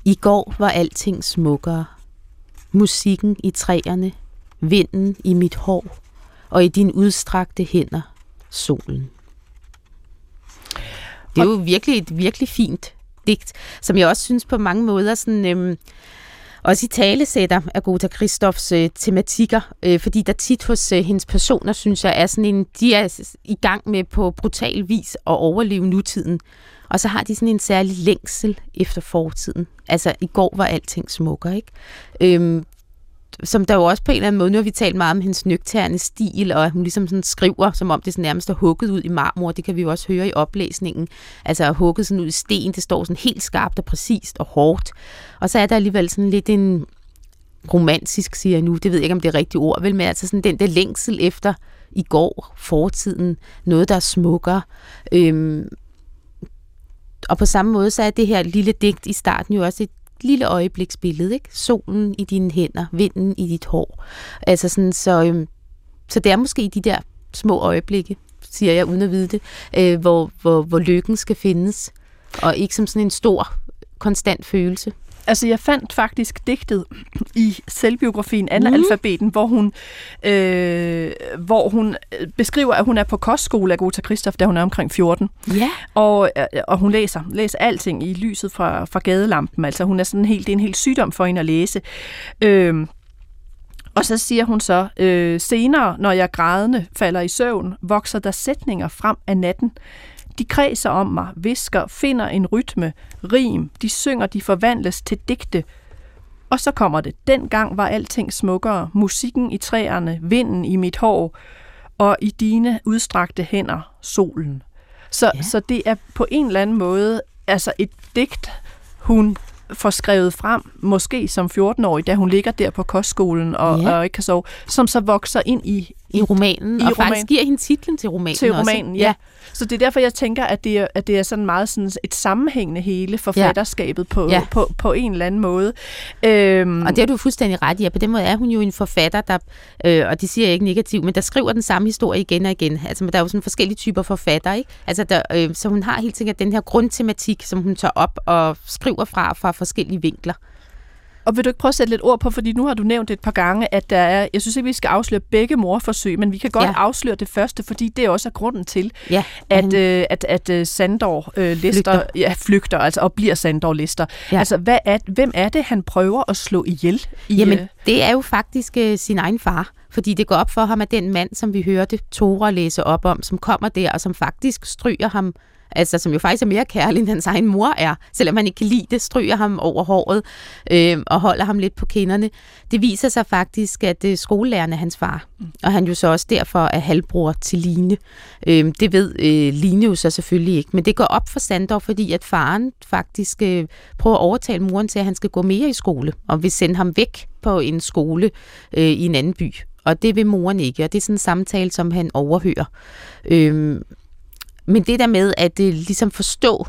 I går var alting smukkere. Musikken i træerne, vinden i mit hår, og i dine udstrakte hænder, solen. Det er jo virkelig et virkelig fint digt, som jeg også synes på mange måder sådan, øhm, også i talesætter af Gota Christoffs øh, tematikker, øh, fordi der tit hos øh, hendes personer, synes jeg, er sådan en, de er i gang med på brutal vis at overleve nutiden. Og så har de sådan en særlig længsel efter fortiden. Altså, i går var alting smukker, ikke? Øhm, som der jo også på en eller anden måde, nu har vi talt meget om hendes nøgterne stil, og at hun ligesom sådan skriver, som om det sådan nærmest er hugget ud i marmor, det kan vi jo også høre i oplæsningen, altså hugget sådan ud i sten, det står sådan helt skarpt og præcist og hårdt, og så er der alligevel sådan lidt en romantisk, siger jeg nu, det ved jeg ikke, om det er rigtigt ord, vel, men altså sådan den der længsel efter i går, fortiden, noget, der smukker, øhm, og på samme måde, så er det her lille digt i starten jo også et lille øjebliksbillede, ikke? Solen i dine hænder, vinden i dit hår. Altså sådan, så, øhm, så det er måske de der små øjeblikke, siger jeg uden at vide det, øh, hvor, hvor, hvor lykken skal findes, og ikke som sådan en stor, konstant følelse. Altså, jeg fandt faktisk digtet i selvbiografien Analfabeten, mm. hvor hun, øh, hvor hun øh, beskriver, at hun er på kostskole af Gota Christoph, da hun er omkring 14. Ja. Og, øh, og hun læser, læser alting i lyset fra, fra gadelampen. Altså, hun er sådan helt, det er en helt sygdom for hende at læse. Øh, og så siger hun så, øh, senere, når jeg grædende falder i søvn, vokser der sætninger frem af natten. De kredser om mig, visker, finder en rytme, rim, de synger, de forvandles til digte. Og så kommer det. Dengang var alting smukkere. Musikken i træerne, vinden i mit hår, og i dine udstrakte hænder, solen. Så, ja. så det er på en eller anden måde altså et digt, hun får skrevet frem, måske som 14-årig, da hun ligger der på kostskolen og, ja. og ikke kan sove, som så vokser ind i i romanen, i og roman. faktisk giver hende titlen til romanen Til romanen, ja. ja. Så det er derfor, jeg tænker, at det er, at det er sådan meget sådan et sammenhængende hele forfatterskabet ja. På, ja. På, på en eller anden måde. Øhm. Og det har du fuldstændig ret i, på den måde er hun jo en forfatter, der, øh, og det siger jeg ikke negativt, men der skriver den samme historie igen og igen. Altså, der er jo sådan forskellige typer forfatter, ikke? Altså, der, øh, så hun har helt sikkert den her grundtematik, som hun tager op og skriver fra fra forskellige vinkler. Og vil du ikke prøve at sætte lidt ord på, fordi nu har du nævnt et par gange, at der er, jeg synes ikke, vi skal afsløre begge morforsøg, men vi kan godt Ja. afsløre det første, fordi det også er grunden til, Ja, at, øh, at, at øh, Sandor øh, lister, Flygter. Ja, flygter, altså og bliver Sandor lister. Ja. Ja. Altså, hvad er, hvem er det, han prøver at slå ihjel? I, Jamen, øh, det er jo faktisk øh, sin egen far. Fordi det går op for ham, at den mand, som vi hørte Tora læse op om, som kommer der, og som faktisk stryger ham, altså som jo faktisk er mere kærlig, end hans egen mor er, selvom han ikke kan lide det, stryger ham over håret øh, og holder ham lidt på kinderne. Det viser sig faktisk, at øh, skolelæreren er hans far, og han jo så også derfor er halvbror til Line. Øh, det ved øh, Line jo så selvfølgelig ikke, men det går op for Sandor, fordi at faren faktisk øh, prøver at overtale moren til, at han skal gå mere i skole, og vil sende ham væk på en skole øh, i en anden by. Og det vil moren ikke, og det er sådan en samtale, som han overhører. Øhm, men det der med at øh, ligesom forstå,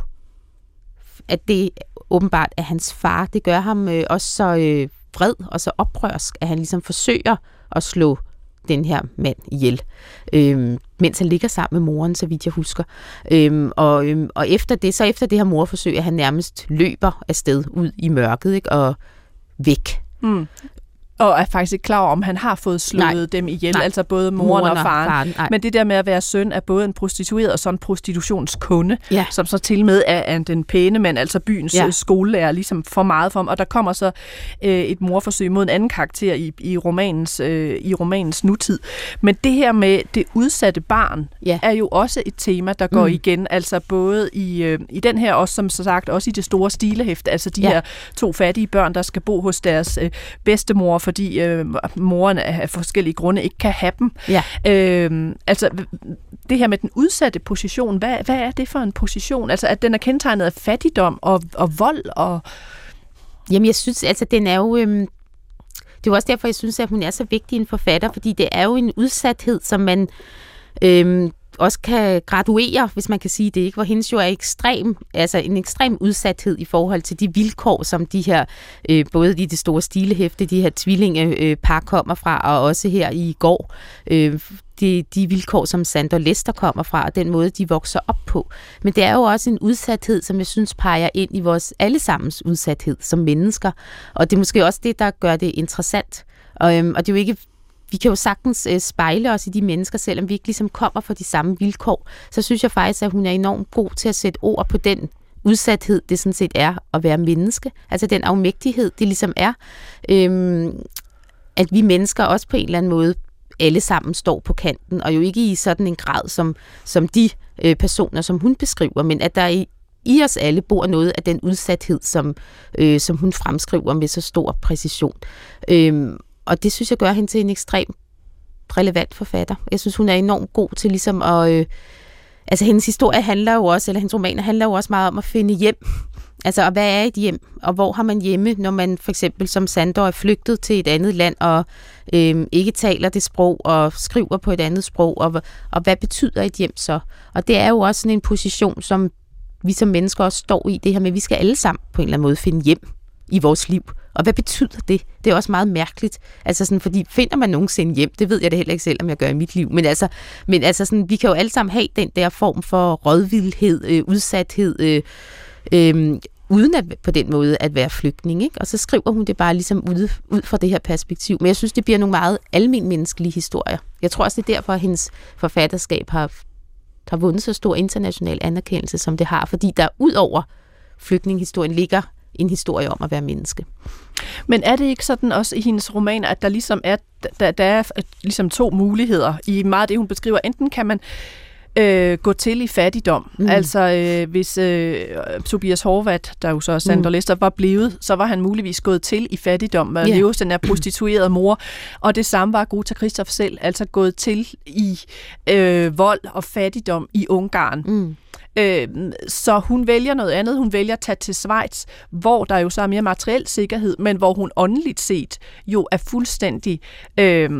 at det åbenbart er hans far, det gør ham øh, også så øh, vred og så oprørsk, at han ligesom forsøger at slå den her mand ihjel, øhm, mens han ligger sammen med moren, så vidt jeg husker. Øhm, og, øhm, og efter det, så efter det her morforsøg, at han nærmest løber afsted ud i mørket, ikke, og væk. mm. Og er faktisk ikke klar over, om han har fået slået Nej. dem ihjel, Nej. altså både moren, og faren. faren nej. Men det der med at være søn af både en prostitueret og så en prostitutionskunde, Ja. som så til med er, er den pæne mand, altså byens Ja. ja. skolelærer, ligesom for meget for ham. Og der kommer så øh, et morforsøg mod en anden karakter i, i, romanens, øh, i romanens nutid. Men det her med det udsatte barn, Ja. er jo også et tema, der går Mm. igen, altså både i, øh, i den her, også som så sagt, også i det store stilehæfte, altså de ja. her to fattige børn, der skal bo hos deres øh, bedstemor, fordi øh, moren af forskellige grunde ikke kan have dem. Ja. Øh, altså, det her med den udsatte position, hvad, hvad er det for en position? Altså, at den er kendetegnet af fattigdom og, og vold og... Jamen, jeg synes, altså, den er jo... Øhm, det er jo også derfor, jeg synes, at hun er så vigtig en forfatter, fordi det er jo en udsathed, som man øhm, også kan graduere, hvis man kan sige det, ikke? hvor hendes jo er ekstrem, altså en ekstrem udsathed i forhold til de vilkår, som de her, øh, både i det store stilehæfte, de her tvillingepar øh, kommer fra, og også her i går, øh, de, de vilkår, som Sander Lester kommer fra, og den måde, de vokser op på. Men det er jo også en udsathed, som jeg synes peger ind i vores allesammens udsathed som mennesker. Og det er måske også det, der gør det interessant. Og, øhm, og det er jo ikke vi kan jo sagtens øh, spejle os i de mennesker, selvom vi ikke ligesom kommer fra de samme vilkår. Så synes jeg faktisk, at hun er enormt god til at sætte ord på den udsathed, det sådan set er at være menneske. Altså den afmægtighed, det ligesom er. Øhm, at vi mennesker også på en eller anden måde alle sammen står på kanten, og jo ikke i sådan en grad som, som de øh, personer, som hun beskriver, men at der i, i os alle bor noget af den udsathed, som, øh, som hun fremskriver med så stor præcision. Øhm, og det synes jeg gør hende til en ekstrem relevant forfatter. Jeg synes, hun er enormt god til ligesom at... Øh, altså hendes historie handler jo også, eller hendes romaner handler jo også meget om at finde hjem. Altså, og hvad er et hjem, og hvor har man hjemme, når man for eksempel som Sandor er flygtet til et andet land, og øh, ikke taler det sprog, og skriver på et andet sprog, og, og hvad betyder et hjem så? Og det er jo også sådan en position, som vi som mennesker også står i, det her med, at vi skal alle sammen på en eller anden måde finde hjem i vores liv. Og hvad betyder det? Det er også meget mærkeligt. Altså sådan, fordi finder man nogensinde hjem, det ved jeg det heller ikke selv, om jeg gør i mit liv. Men altså, men altså sådan, vi kan jo alle sammen have den der form for rådvildhed, øh, udsathed, øh, øh, uden at på den måde at være flygtning. Ikke? Og så skriver hun det bare ligesom ud, ud fra det her perspektiv. Men jeg synes, det bliver nogle meget almen historier. Jeg tror også, det er derfor, at hendes forfatterskab har, har vundet så stor international anerkendelse, som det har. Fordi der ud over flygtningehistorien ligger en historie om at være menneske. Men er det ikke sådan også i hendes romaner, at der ligesom er, der, der er ligesom to muligheder i meget af det, hun beskriver. Enten kan man øh, gå til i fattigdom. Mm. Altså, øh, hvis øh, Tobias Horvat, der jo så er Sander mm. Lester, var blevet, så var han muligvis gået til i fattigdom og yeah. leve den her prostituerede mor. Og det samme var Greta Christoph selv, altså gået til i øh, vold og fattigdom i Ungarn. Mm. Øh, så hun vælger noget andet. Hun vælger at tage til Schweiz, hvor der jo så er mere materiel sikkerhed, men hvor hun åndeligt set jo er fuldstændig, øh,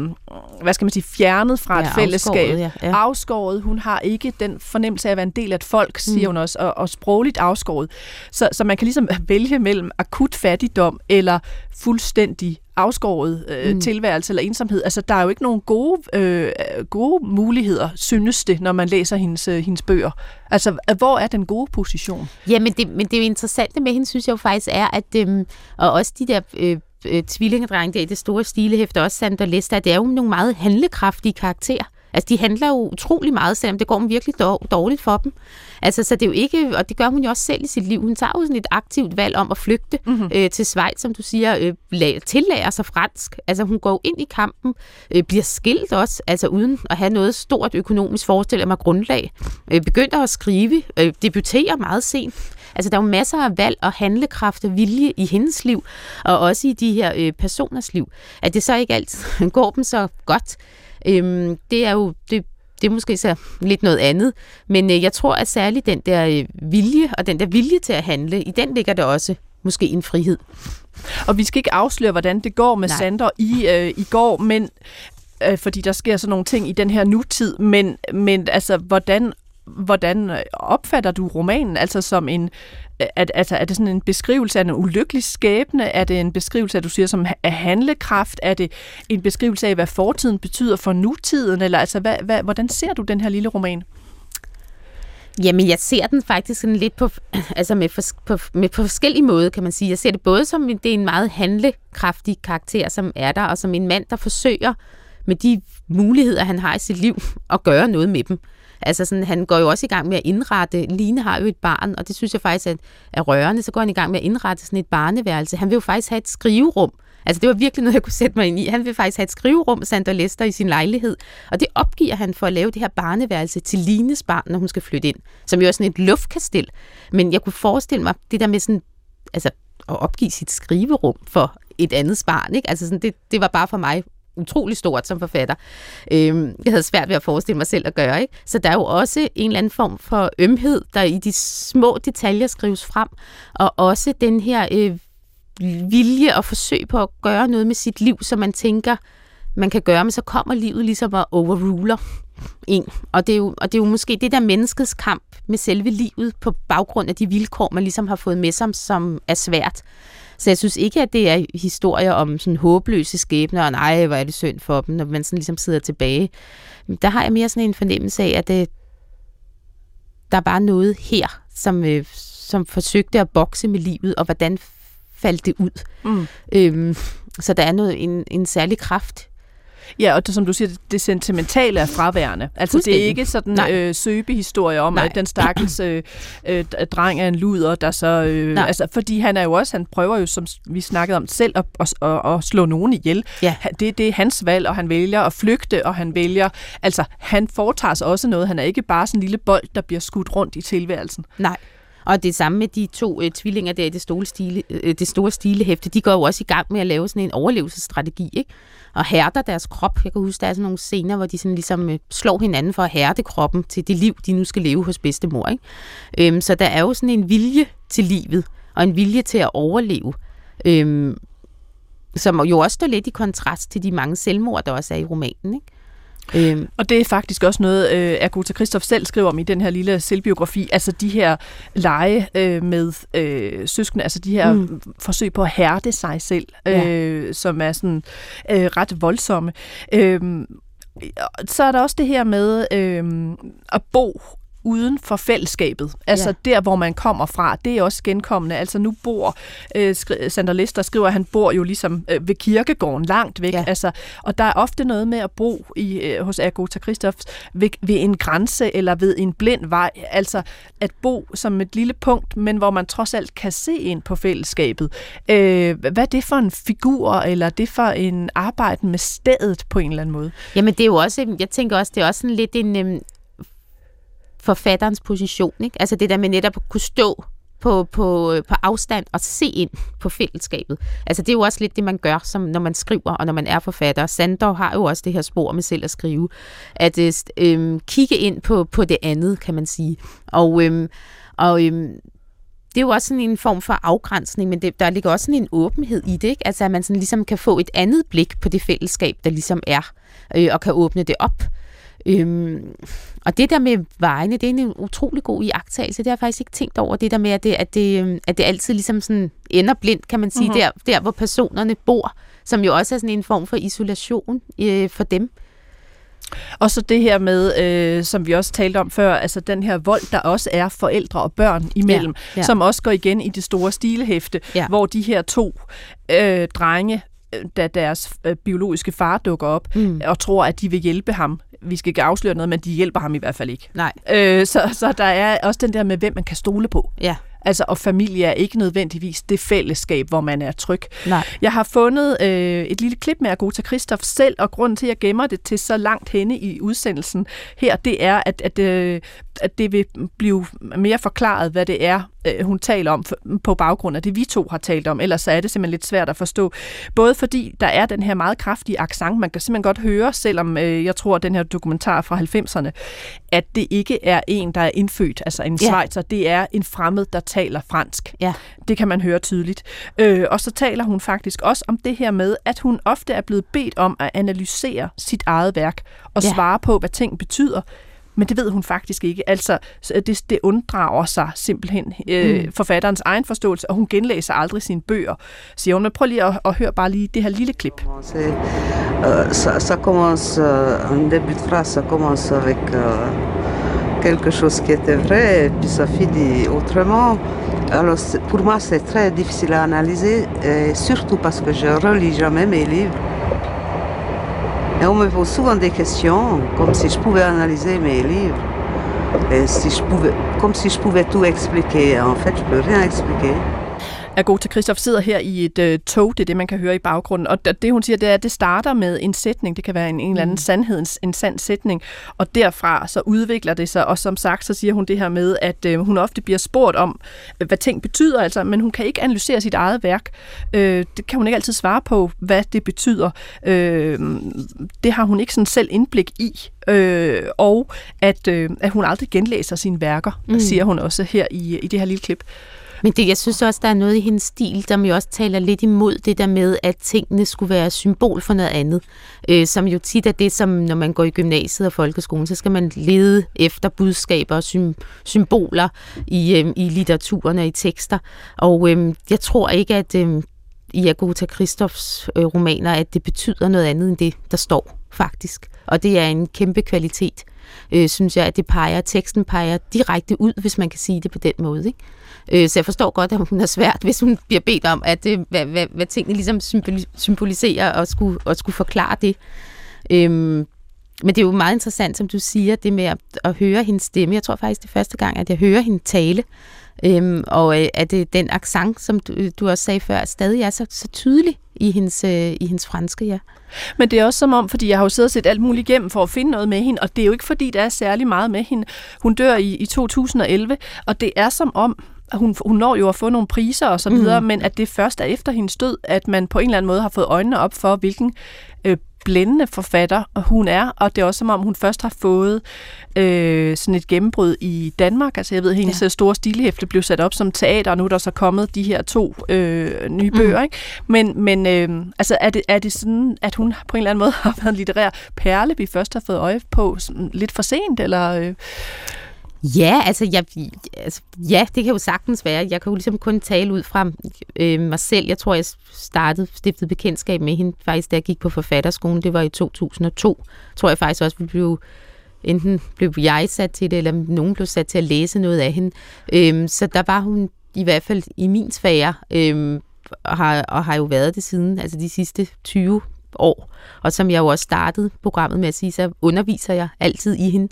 hvad skal man sige, fjernet fra Ja, et fællesskab. afskåret, ja, ja. Afskåret. Hun har ikke den fornemmelse af at være en del af et folk, siger Mm. hun også, og, og sprogligt afskåret. Så, så man kan ligesom vælge mellem akut fattigdom eller fuldstændig afskåret øh, mm. tilværelse eller ensomhed. Altså, der er jo ikke nogen gode, øh, gode muligheder, synes det, når man læser hendes, øh, hendes bøger. Altså, hvor er den gode position? Ja, men det, men det er jo interessante med hende, synes jeg jo faktisk er, at øh, og også de der øh, øh, tvillingedrenge der i det store stilehæfte, også Sandra Lester, det er jo nogle meget handlekraftige karakterer. Altså, de handler jo utrolig meget, selvom det går dem virkelig dårligt for dem. Altså, så det er jo ikke, og det gør hun jo også selv i sit liv. Hun tager jo sådan et aktivt valg om at flygte mm-hmm. øh, til Schweiz, som du siger, øh, tillærer sig fransk. Altså, hun går ind i kampen, øh, bliver skilt også, altså uden at have noget stort økonomisk, forestiller mig, grundlag. Øh, begynder at skrive, øh, debuterer meget sent. Altså, der er jo masser af valg og handlekraft og vilje i hendes liv, og også i de her øh, personers liv. At det så ikke altid går dem så godt, øhm, det er jo det, det er måske så lidt noget andet, men øh, jeg tror, at særligt den der øh, vilje, og den der vilje til at handle, i den ligger der også måske en frihed. Og vi skal ikke afsløre, hvordan det går med Nej. Sander i, øh, i går, men øh, fordi der sker sådan nogle ting i den her nutid, men, men altså, hvordan hvordan øh, opfatter du romanen? Altså som en, øh, er, altså, er det sådan en beskrivelse af en ulykkelig skæbne? Er det en beskrivelse, at du siger, som af handlekraft? Er det en beskrivelse af, hvad fortiden betyder for nutiden? Eller altså, hvad, hvad, hvordan ser du den her lille roman? Jamen, jeg ser den faktisk sådan lidt på, altså med, for, på, med på forskellige måder, kan man sige. Jeg ser det både som, det er en meget handlekraftig karakter, som er der, og som en mand, der forsøger med de muligheder, han har i sit liv, at gøre noget med dem. Altså sådan, han går jo også i gang med at indrette, Line har jo et barn, og det synes jeg faktisk er, er rørende, så går han i gang med at indrette sådan et barneværelse. Han vil jo faktisk have et skriverum, Altså det var virkelig noget, jeg kunne sætte mig ind i. Han vil faktisk have et skriverum, Sandra Lester, i sin lejlighed. Og det opgiver han for at lave det her barneværelse til Lines barn, når hun skal flytte ind. Som jo er sådan et luftkastel. Men jeg kunne forestille mig, det der med sådan, altså at opgive sit skriverum for et andet barn. Ikke? Altså sådan, det, det var bare for mig utrolig stort som forfatter. Øhm, jeg havde svært ved at forestille mig selv at gøre. Ikke? Så der er jo også en eller anden form for ømhed, der i de små detaljer skrives frem, og også den her øh, vilje og forsøg på at gøre noget med sit liv, som man tænker, man kan gøre, men så kommer livet ligesom og overruler en. Og det, er jo, og det er jo måske det der menneskets kamp med selve livet på baggrund af de vilkår, man ligesom har fået med sig, som er svært. Så jeg synes ikke, at det er historier om sådan håbløse skæbner, og nej, hvor er det synd for dem, når man sådan ligesom sidder tilbage. Der har jeg mere sådan en fornemmelse af, at det, der er bare noget her, som, øh, som forsøgte at bokse med livet, og hvordan faldt det ud. Mm. Øhm, så der er noget, en, en særlig kraft Ja, og det, som du siger, det, sentimentale er fraværende. Altså det er ikke sådan en øh, søbehistorie om, Nej. at den stakkels øh, øh, dreng er en luder, der så... Øh, altså, fordi han er jo også, han prøver jo, som vi snakkede om, selv at, at, at, at slå nogen ihjel. Ja. Det, det er hans valg, og han vælger at flygte, og han vælger... Altså, han foretager sig også noget. Han er ikke bare sådan en lille bold, der bliver skudt rundt i tilværelsen. Nej. Og det samme med de to øh, tvillinger der i det store, stile, øh, det store stilehæfte, de går jo også i gang med at lave sådan en overlevelsesstrategi, ikke? og hærder deres krop. Jeg kan huske, der er sådan nogle scener, hvor de sådan ligesom øh, slår hinanden for at hærde kroppen til det liv, de nu skal leve hos bedstemor. Ikke? Øhm, så der er jo sådan en vilje til livet, og en vilje til at overleve, øhm, som jo også står lidt i kontrast til de mange selvmord, der også er i romanen. Ikke? Øhm. Og det er faktisk også noget, øh, Agota Christoph selv skriver om i den her lille selvbiografi. Altså de her lege øh, med øh, søskende, altså de her mm. forsøg på at hærde sig selv, øh, ja. som er sådan øh, ret voldsomme. Øh, så er der også det her med øh, at bo uden for fællesskabet. Altså ja. der, hvor man kommer fra, det er også genkommende. Altså nu bor, øh, Sander Lister skriver, at han bor jo ligesom øh, ved kirkegården langt væk. Ja. Altså, og der er ofte noget med at bo i, øh, hos Agota Christoffs ved, ved en grænse eller ved en blind vej. Altså at bo som et lille punkt, men hvor man trods alt kan se ind på fællesskabet. Øh, hvad er det for en figur, eller det for en arbejde med stedet på en eller anden måde? Jamen det er jo også, jeg tænker også, det er også sådan lidt en, øhm, forfatterens position. Ikke? Altså det der med netop at kunne stå på, på, på afstand og se ind på fællesskabet. Altså det er jo også lidt det, man gør, som når man skriver og når man er forfatter. Sandor har jo også det her spor med selv at skrive. At øh, øhm, kigge ind på, på det andet, kan man sige. Og, øh, og øh, det er jo også sådan en form for afgrænsning, men det, der ligger også sådan en åbenhed i det, ikke? Altså at man sådan ligesom kan få et andet blik på det fællesskab, der ligesom er, øh, og kan åbne det op. Øhm, og det der med vejene, det er en utrolig god iagtagelse. Det har jeg faktisk ikke tænkt over, det der med, at det, at det, øhm, at det altid ligesom sådan ender blindt, kan man sige, mm-hmm. der, der hvor personerne bor. som jo også er sådan en form for isolation øh, for dem. Og så det her med, øh, som vi også talte om før, altså den her vold, der også er forældre og børn imellem, ja, ja. som også går igen i det store stilehæfte, ja. hvor de her to øh, drenge, da deres øh, biologiske far dukker op mm. og tror, at de vil hjælpe ham. Vi skal ikke afsløre noget, men de hjælper ham i hvert fald ikke. Nej. Øh, så, så der er også den der med, hvem man kan stole på. Ja. Altså, og familie er ikke nødvendigvis det fællesskab, hvor man er tryg. Nej. Jeg har fundet øh, et lille klip med Agota Christoph selv, og grunden til, at jeg gemmer det til så langt henne i udsendelsen her, det er, at, at, øh, at det vil blive mere forklaret, hvad det er, øh, hun taler om på baggrund af det, vi to har talt om. Ellers så er det simpelthen lidt svært at forstå. Både fordi der er den her meget kraftige accent, man kan simpelthen godt høre, selvom øh, jeg tror, at den her dokumentar fra 90'erne, at det ikke er en, der er indfødt, altså en ja. svejser, det er en fremmed, der taler fransk. Ja. Det kan man høre tydeligt. Øh, og så taler hun faktisk også om det her med, at hun ofte er blevet bedt om at analysere sit eget værk og ja. svare på, hvad ting betyder. Men det ved hun faktisk ikke. Altså, det, det unddrager sig simpelthen øh, mm. forfatterens egen forståelse, og hun genlæser aldrig sine bøger, siger hun. Men prøv lige at, at høre bare lige det her lille klip. Uh, ça, ça commence, uh, en début de phrase, ça commence avec uh, quelque chose qui était vrai, et puis ça finit autrement. Alors pour moi, c'est très difficile à analyser, et surtout parce que je relis jamais mes livres. On me pose souvent des questions, comme si je pouvais analyser mes livres, comme si je pouvais tout expliquer. En fait, je peux rien expliquer. Agota Christoph sidder her i et øh, tog, det er det, man kan høre i baggrunden. Og det, hun siger, det er, at det starter med en sætning. Det kan være en, en eller anden mm. sandhed, en, en sand sætning. Og derfra så udvikler det sig. Og som sagt, så siger hun det her med, at øh, hun ofte bliver spurgt om, øh, hvad ting betyder. Altså, men hun kan ikke analysere sit eget værk. Øh, det kan hun ikke altid svare på, hvad det betyder. Øh, det har hun ikke sådan selv indblik i. Øh, og at, øh, at hun aldrig genlæser sine værker, mm. siger hun også her i, i det her lille klip. Men det, jeg synes også, der er noget i hendes stil, der jo også taler lidt imod det der med, at tingene skulle være symbol for noget andet. Øh, som jo tit er det, som når man går i gymnasiet og folkeskolen, så skal man lede efter budskaber og sym- symboler i, øh, i litteraturen og i tekster. Og øh, jeg tror ikke, at øh, i Agota Christoffs øh, romaner, at det betyder noget andet end det, der står faktisk. Og det er en kæmpe kvalitet, øh, synes jeg, at det peger, teksten peger direkte ud, hvis man kan sige det på den måde. Ikke? Øh, så jeg forstår godt, at hun har svært, hvis hun bliver bedt om, at øh, hvad, hvad, hvad tingene ligesom symboliserer og skulle, og skulle forklare det. Øhm, men det er jo meget interessant, som du siger, det med at, at høre hendes stemme. Jeg tror faktisk, det er første gang, at jeg hører hende tale. Øhm, og øh, at det, den accent, som du, du også sagde før, stadig er så, så tydelig i hendes, øh, i hendes franske, ja. Men det er også som om, fordi jeg har jo siddet og set alt muligt igennem for at finde noget med hende, og det er jo ikke fordi, der er særlig meget med hende. Hun dør i, i 2011, og det er som om, hun, hun når jo at få nogle priser og så videre, mm. men at det først er efter hendes død, at man på en eller anden måde har fået øjnene op for, hvilken øh, blændende forfatter hun er, og det er også som om, hun først har fået øh, sådan et gennembrud i Danmark. Altså jeg ved, hendes ja. store stilhæfte blev sat op som teater, og nu er der så kommet de her to øh, nye mm. bøger. Ikke? Men, men øh, altså er, det, er det sådan, at hun på en eller anden måde har været en litterær perle, vi først har fået øje på sådan lidt for sent, eller... Øh? Ja, altså, jeg, altså, ja, det kan jo sagtens være. Jeg kan jo ligesom kun tale ud fra øh, mig selv. Jeg tror, jeg startede, stiftede bekendtskab med hende faktisk, da jeg gik på forfatterskolen. Det var i 2002. Tror jeg faktisk også, vi blev enten blev jeg sat til det, eller nogen blev sat til at læse noget af hende. Øh, så der var hun i hvert fald i min sfære, øh, og, har, og har jo været det siden, altså de sidste 20 år. Og som jeg jo også startede programmet med at sige, så underviser jeg altid i hende,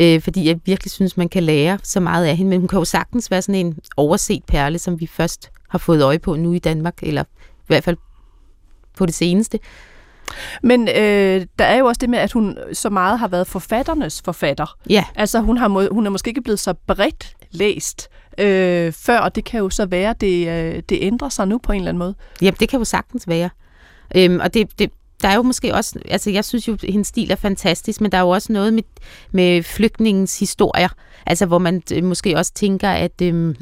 øh, fordi jeg virkelig synes, man kan lære så meget af hende. Men hun kan jo sagtens være sådan en overset perle, som vi først har fået øje på nu i Danmark, eller i hvert fald på det seneste. Men øh, der er jo også det med, at hun så meget har været forfatternes forfatter. Ja. Altså hun, har, hun er måske ikke blevet så bredt læst øh, før, og det kan jo så være, at det, øh, det ændrer sig nu på en eller anden måde. Jamen, det kan jo sagtens være. Øhm, og det, det, der er jo måske også, altså jeg synes jo, at hendes stil er fantastisk, men der er jo også noget med, med flygtningens historier, altså hvor man øh, måske også tænker, at øhm,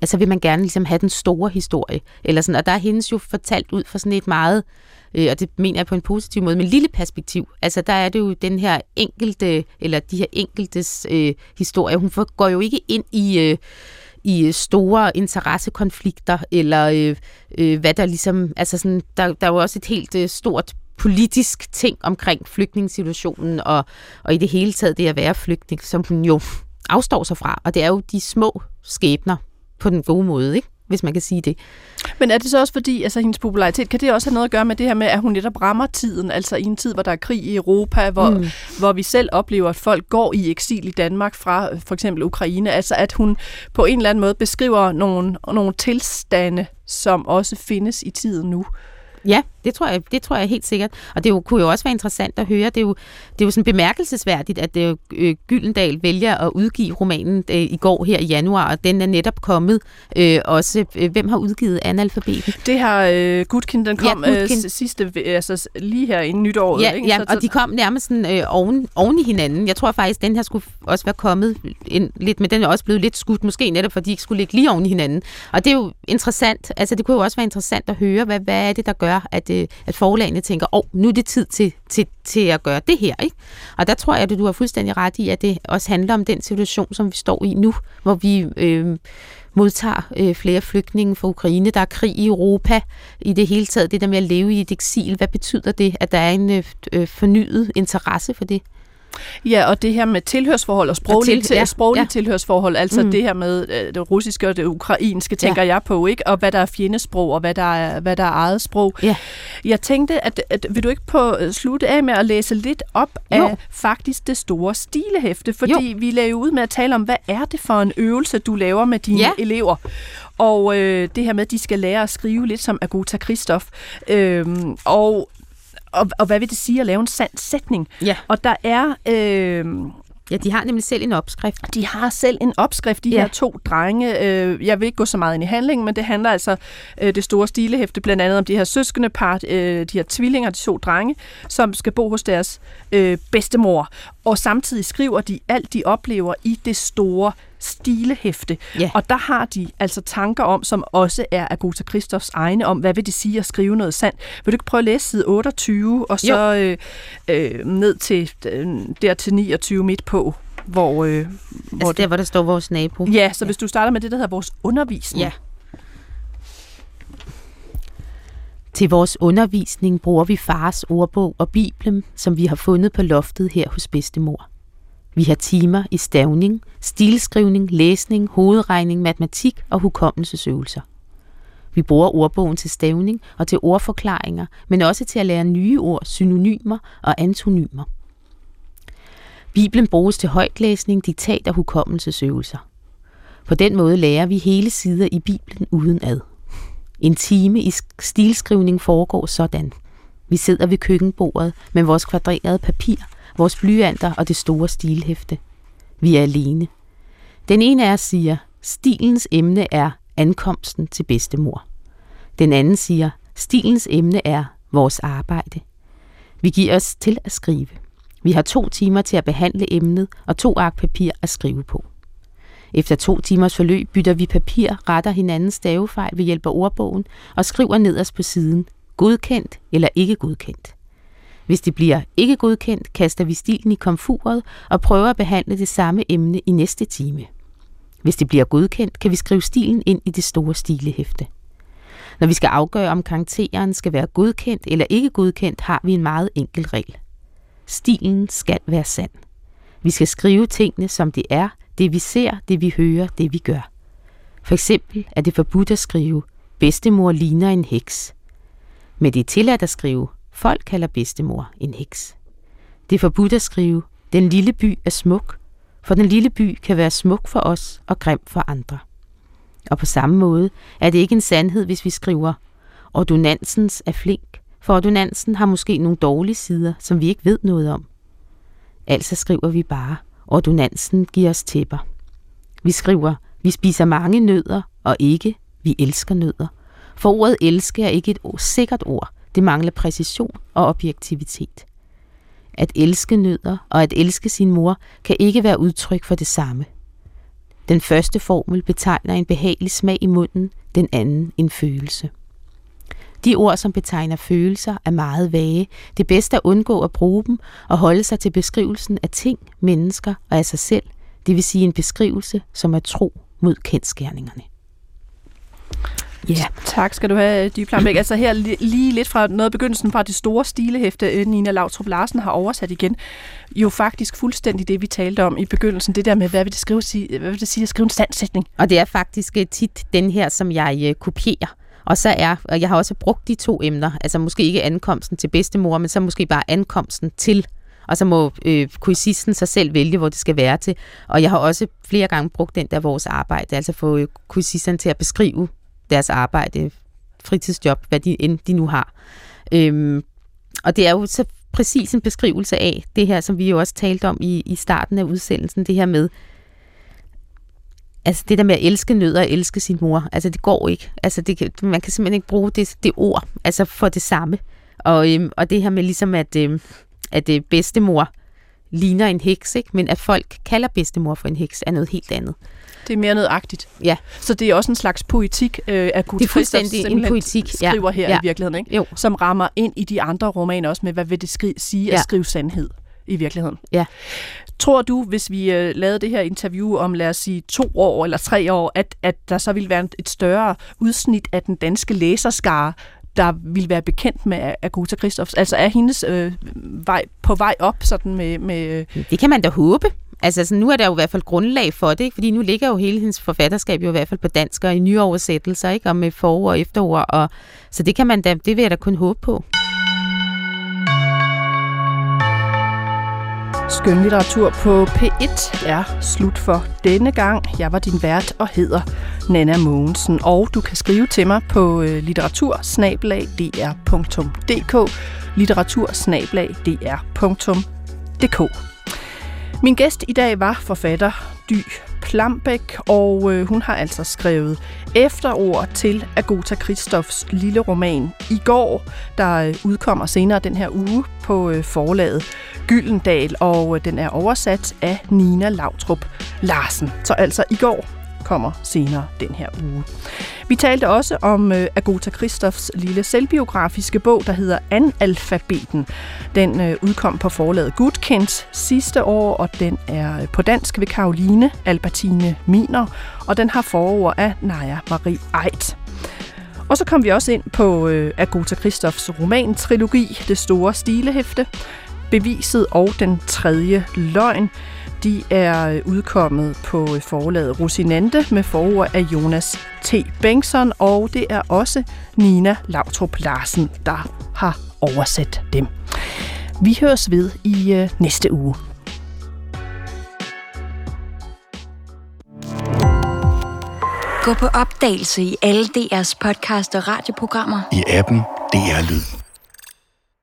altså vil man gerne ligesom have den store historie, eller sådan, og der er hendes jo fortalt ud fra sådan et meget, øh, og det mener jeg på en positiv måde, men lille perspektiv. Altså der er det jo den her enkelte, eller de her enkeltes øh, historie. Hun går jo ikke ind i... Øh, i øh, store interessekonflikter, eller øh, øh, hvad der ligesom, altså sådan, der, der er jo også et helt øh, stort politisk ting omkring flygtningssituationen, og, og i det hele taget det at være flygtning, som hun jo afstår sig fra, og det er jo de små skæbner på den gode måde, ikke? Hvis man kan sige det. Men er det så også fordi, altså hendes popularitet, kan det også have noget at gøre med det her med, at hun netop rammer tiden, altså i en tid, hvor der er krig i Europa, hvor, mm. hvor vi selv oplever, at folk går i eksil i Danmark fra for eksempel Ukraine, altså at hun på en eller anden måde beskriver nogle, nogle tilstande, som også findes i tiden nu. Ja, det tror jeg, det tror jeg helt sikkert. Og det jo, kunne jo også være interessant at høre. Det er jo, det er jo sådan bemærkelsesværdigt, at det, øh, Gyldendal vælger at udgive romanen øh, i går her i januar, og den er netop kommet. Øh, også, øh, hvem har udgivet analfabeten? Det har øh, Gudkind, den kom ja, Gudkind. Øh, sidste, altså lige her i nytåret. Ja, ikke? ja og de kom nærmest sådan, øh, oven, oven i hinanden. Jeg tror faktisk, den her skulle også være kommet en, lidt, men den er også blevet lidt skudt, måske netop fordi de ikke skulle ligge lige oven i hinanden. Og det er jo interessant, altså det kunne jo også være interessant at høre, hvad, hvad er det, der gør, at øh, at forlagene tænker, åh, oh, nu er det tid til, til, til at gøre det her. Ikke? Og der tror jeg, at du har fuldstændig ret i, at det også handler om den situation, som vi står i nu, hvor vi øh, modtager øh, flere flygtninge fra Ukraine. Der er krig i Europa i det hele taget. Det der med at leve i et eksil, hvad betyder det, at der er en øh, øh fornyet interesse for det? Ja, og det her med tilhørsforhold og sproglige, til, ja, sproglige ja. tilhørsforhold, altså mm. det her med øh, det russiske og det ukrainske, tænker ja. jeg på, ikke? Og hvad der er fjendesprog, og hvad der er, hvad der er eget sprog. Ja. Jeg tænkte, at, at vil du ikke på øh, slutte af med at læse lidt op jo. af faktisk det store stilehæfte, fordi jo. vi laver ud med at tale om, hvad er det for en øvelse, du laver med dine ja. elever? Og øh, det her med, at de skal lære at skrive lidt som Agota Kristoff. Øhm, og og, og hvad vil det sige at lave en sand sætning? Ja. Og der er... Øh, Ja, de har nemlig selv en opskrift. De har selv en opskrift, de ja. her to drenge. Øh, jeg vil ikke gå så meget ind i handlingen, men det handler altså øh, det store stilehæfte blandt andet om de her søskende par, øh, de her tvillinger, de to drenge, som skal bo hos deres øh, bedstemor. Og samtidig skriver de alt, de oplever i det store stilehæfte. Ja. Og der har de altså tanker om, som også er Agota Christoffs egne, om hvad vil det sige at skrive noget sandt. Vil du ikke prøve at læse side 28, og så øh, øh, ned til øh, der til 29 midt på? Hvor, øh, hvor altså der, hvor der står vores nabo. Ja, så ja. hvis du starter med det, der hedder vores undervisning. Ja. Til vores undervisning bruger vi fars ordbog og Bibelen, som vi har fundet på loftet her hos bedstemor. Vi har timer i stavning, stilskrivning, læsning, hovedregning, matematik og hukommelsesøvelser. Vi bruger ordbogen til stavning og til ordforklaringer, men også til at lære nye ord, synonymer og antonymer. Bibelen bruges til højtlæsning, diktat og hukommelsesøvelser. På den måde lærer vi hele sider i Bibelen uden ad. En time i stilskrivning foregår sådan. Vi sidder ved køkkenbordet med vores kvadrerede papir – vores blyanter og det store stilhæfte. Vi er alene. Den ene af os siger, stilens emne er ankomsten til bedstemor. Den anden siger, stilens emne er vores arbejde. Vi giver os til at skrive. Vi har to timer til at behandle emnet og to ark papir at skrive på. Efter to timers forløb bytter vi papir, retter hinandens stavefejl ved hjælp af ordbogen og skriver nederst på siden, godkendt eller ikke godkendt. Hvis det bliver ikke godkendt, kaster vi stilen i komfuret og prøver at behandle det samme emne i næste time. Hvis det bliver godkendt, kan vi skrive stilen ind i det store stilehæfte. Når vi skal afgøre, om karakteren skal være godkendt eller ikke godkendt, har vi en meget enkel regel. Stilen skal være sand. Vi skal skrive tingene, som det er, det vi ser, det vi hører, det vi gør. For eksempel er det forbudt at skrive, bedstemor ligner en heks. Men det er tilladt at skrive, Folk kalder bedstemor en heks. Det er forbudt at skrive, den lille by er smuk, for den lille by kan være smuk for os og grim for andre. Og på samme måde er det ikke en sandhed, hvis vi skriver, ordonnansens er flink, for ordonansen har måske nogle dårlige sider, som vi ikke ved noget om. Altså skriver vi bare, ordonansen giver os tæpper. Vi skriver, vi spiser mange nødder, og ikke, vi elsker nødder. For ordet elske er ikke et sikkert ord, det mangler præcision og objektivitet. At elske nødder og at elske sin mor kan ikke være udtryk for det samme. Den første formel betegner en behagelig smag i munden, den anden en følelse. De ord, som betegner følelser, er meget vage. Det bedste er at undgå at bruge dem og holde sig til beskrivelsen af ting, mennesker og af sig selv, det vil sige en beskrivelse, som er tro mod kendskærningerne. Ja. Yeah. Tak skal du have, Dy Plambæk. Altså her lige lidt fra noget af begyndelsen fra det store stilehæfte, øh, Nina Lautrup Larsen har oversat igen. Jo faktisk fuldstændig det, vi talte om i begyndelsen. Det der med, hvad vil det, skrive, hvad vil det sige at skrive en standsætning? Og det er faktisk øh, tit den her, som jeg øh, kopierer. Og så er, og jeg har også brugt de to emner, altså måske ikke ankomsten til bedstemor, men så måske bare ankomsten til og så må øh, kursisten sig selv vælge, hvor det skal være til. Og jeg har også flere gange brugt den der vores arbejde, altså få kursisterne til at beskrive deres arbejde, fritidsjob, hvad de, end de nu har. Øhm, og det er jo så præcis en beskrivelse af det her, som vi jo også talte om i, i starten af udsendelsen, det her med, altså det der med at elske nød og elske sin mor, altså det går ikke. Altså det, man kan simpelthen ikke bruge det, det ord altså for det samme. Og, øhm, og det her med ligesom, at, øhm, at øh, bedstemor ligner en heks, ikke? men at folk kalder bedstemor for en heks, er noget helt andet. Det er mere nødagtigt. Ja. Så det er også en slags poetik, øh, at Gud fuldstændig en poetik, skriver her ja. i virkeligheden, ikke? Jo. som rammer ind i de andre romaner også med, hvad vil det skri- sige ja. at skrive sandhed i virkeligheden. Ja. Tror du, hvis vi øh, lavede det her interview om, lad os sige, to år eller tre år, at, at der så ville være et større udsnit af den danske læserskare, der vil være bekendt med Agota Christoffs? Altså er hendes øh, vej på vej op sådan med... med det kan man da håbe. Altså, så nu er der jo i hvert fald grundlag for det, ikke? fordi nu ligger jo hele hendes forfatterskab jo i hvert fald på dansk og i nye oversættelser, ikke? og med forord og efterord, og, så det kan man da, det vil jeg da kun håbe på. Skønlitteratur på P1 er slut for denne gang. Jeg var din vært og hedder Nana Mogensen, og du kan skrive til mig på øh, litteratursnablag.dr.dk litteratursnablag.dr.dk min gæst i dag var forfatter Dy Plambæk, og øh, hun har altså skrevet efterord til Agota Kristoffs lille roman i går, der øh, udkommer senere den her uge på øh, forlaget Gyldendal, og øh, den er oversat af Nina Lautrup Larsen. Så altså i går kommer senere den her uge. Vi talte også om øh, Agota Kristoffs lille selvbiografiske bog, der hedder Analfabeten. Den øh, udkom på forlaget Gudkendt sidste år, og den er øh, på dansk ved Karoline Albertine Miner, og den har forord af Naja Marie Eit. Og så kom vi også ind på øh, Agota Kristoffs roman-trilogi, Det Store Stilehæfte, Beviset og Den Tredje Løgn. De er udkommet på forlaget Rosinante med forord af Jonas T. Bengtsson, og det er også Nina Lautrup Larsen, der har oversat dem. Vi høres ved i øh, næste uge. Gå på opdagelse i alle DR's podcast og radioprogrammer. I appen DR Lyd.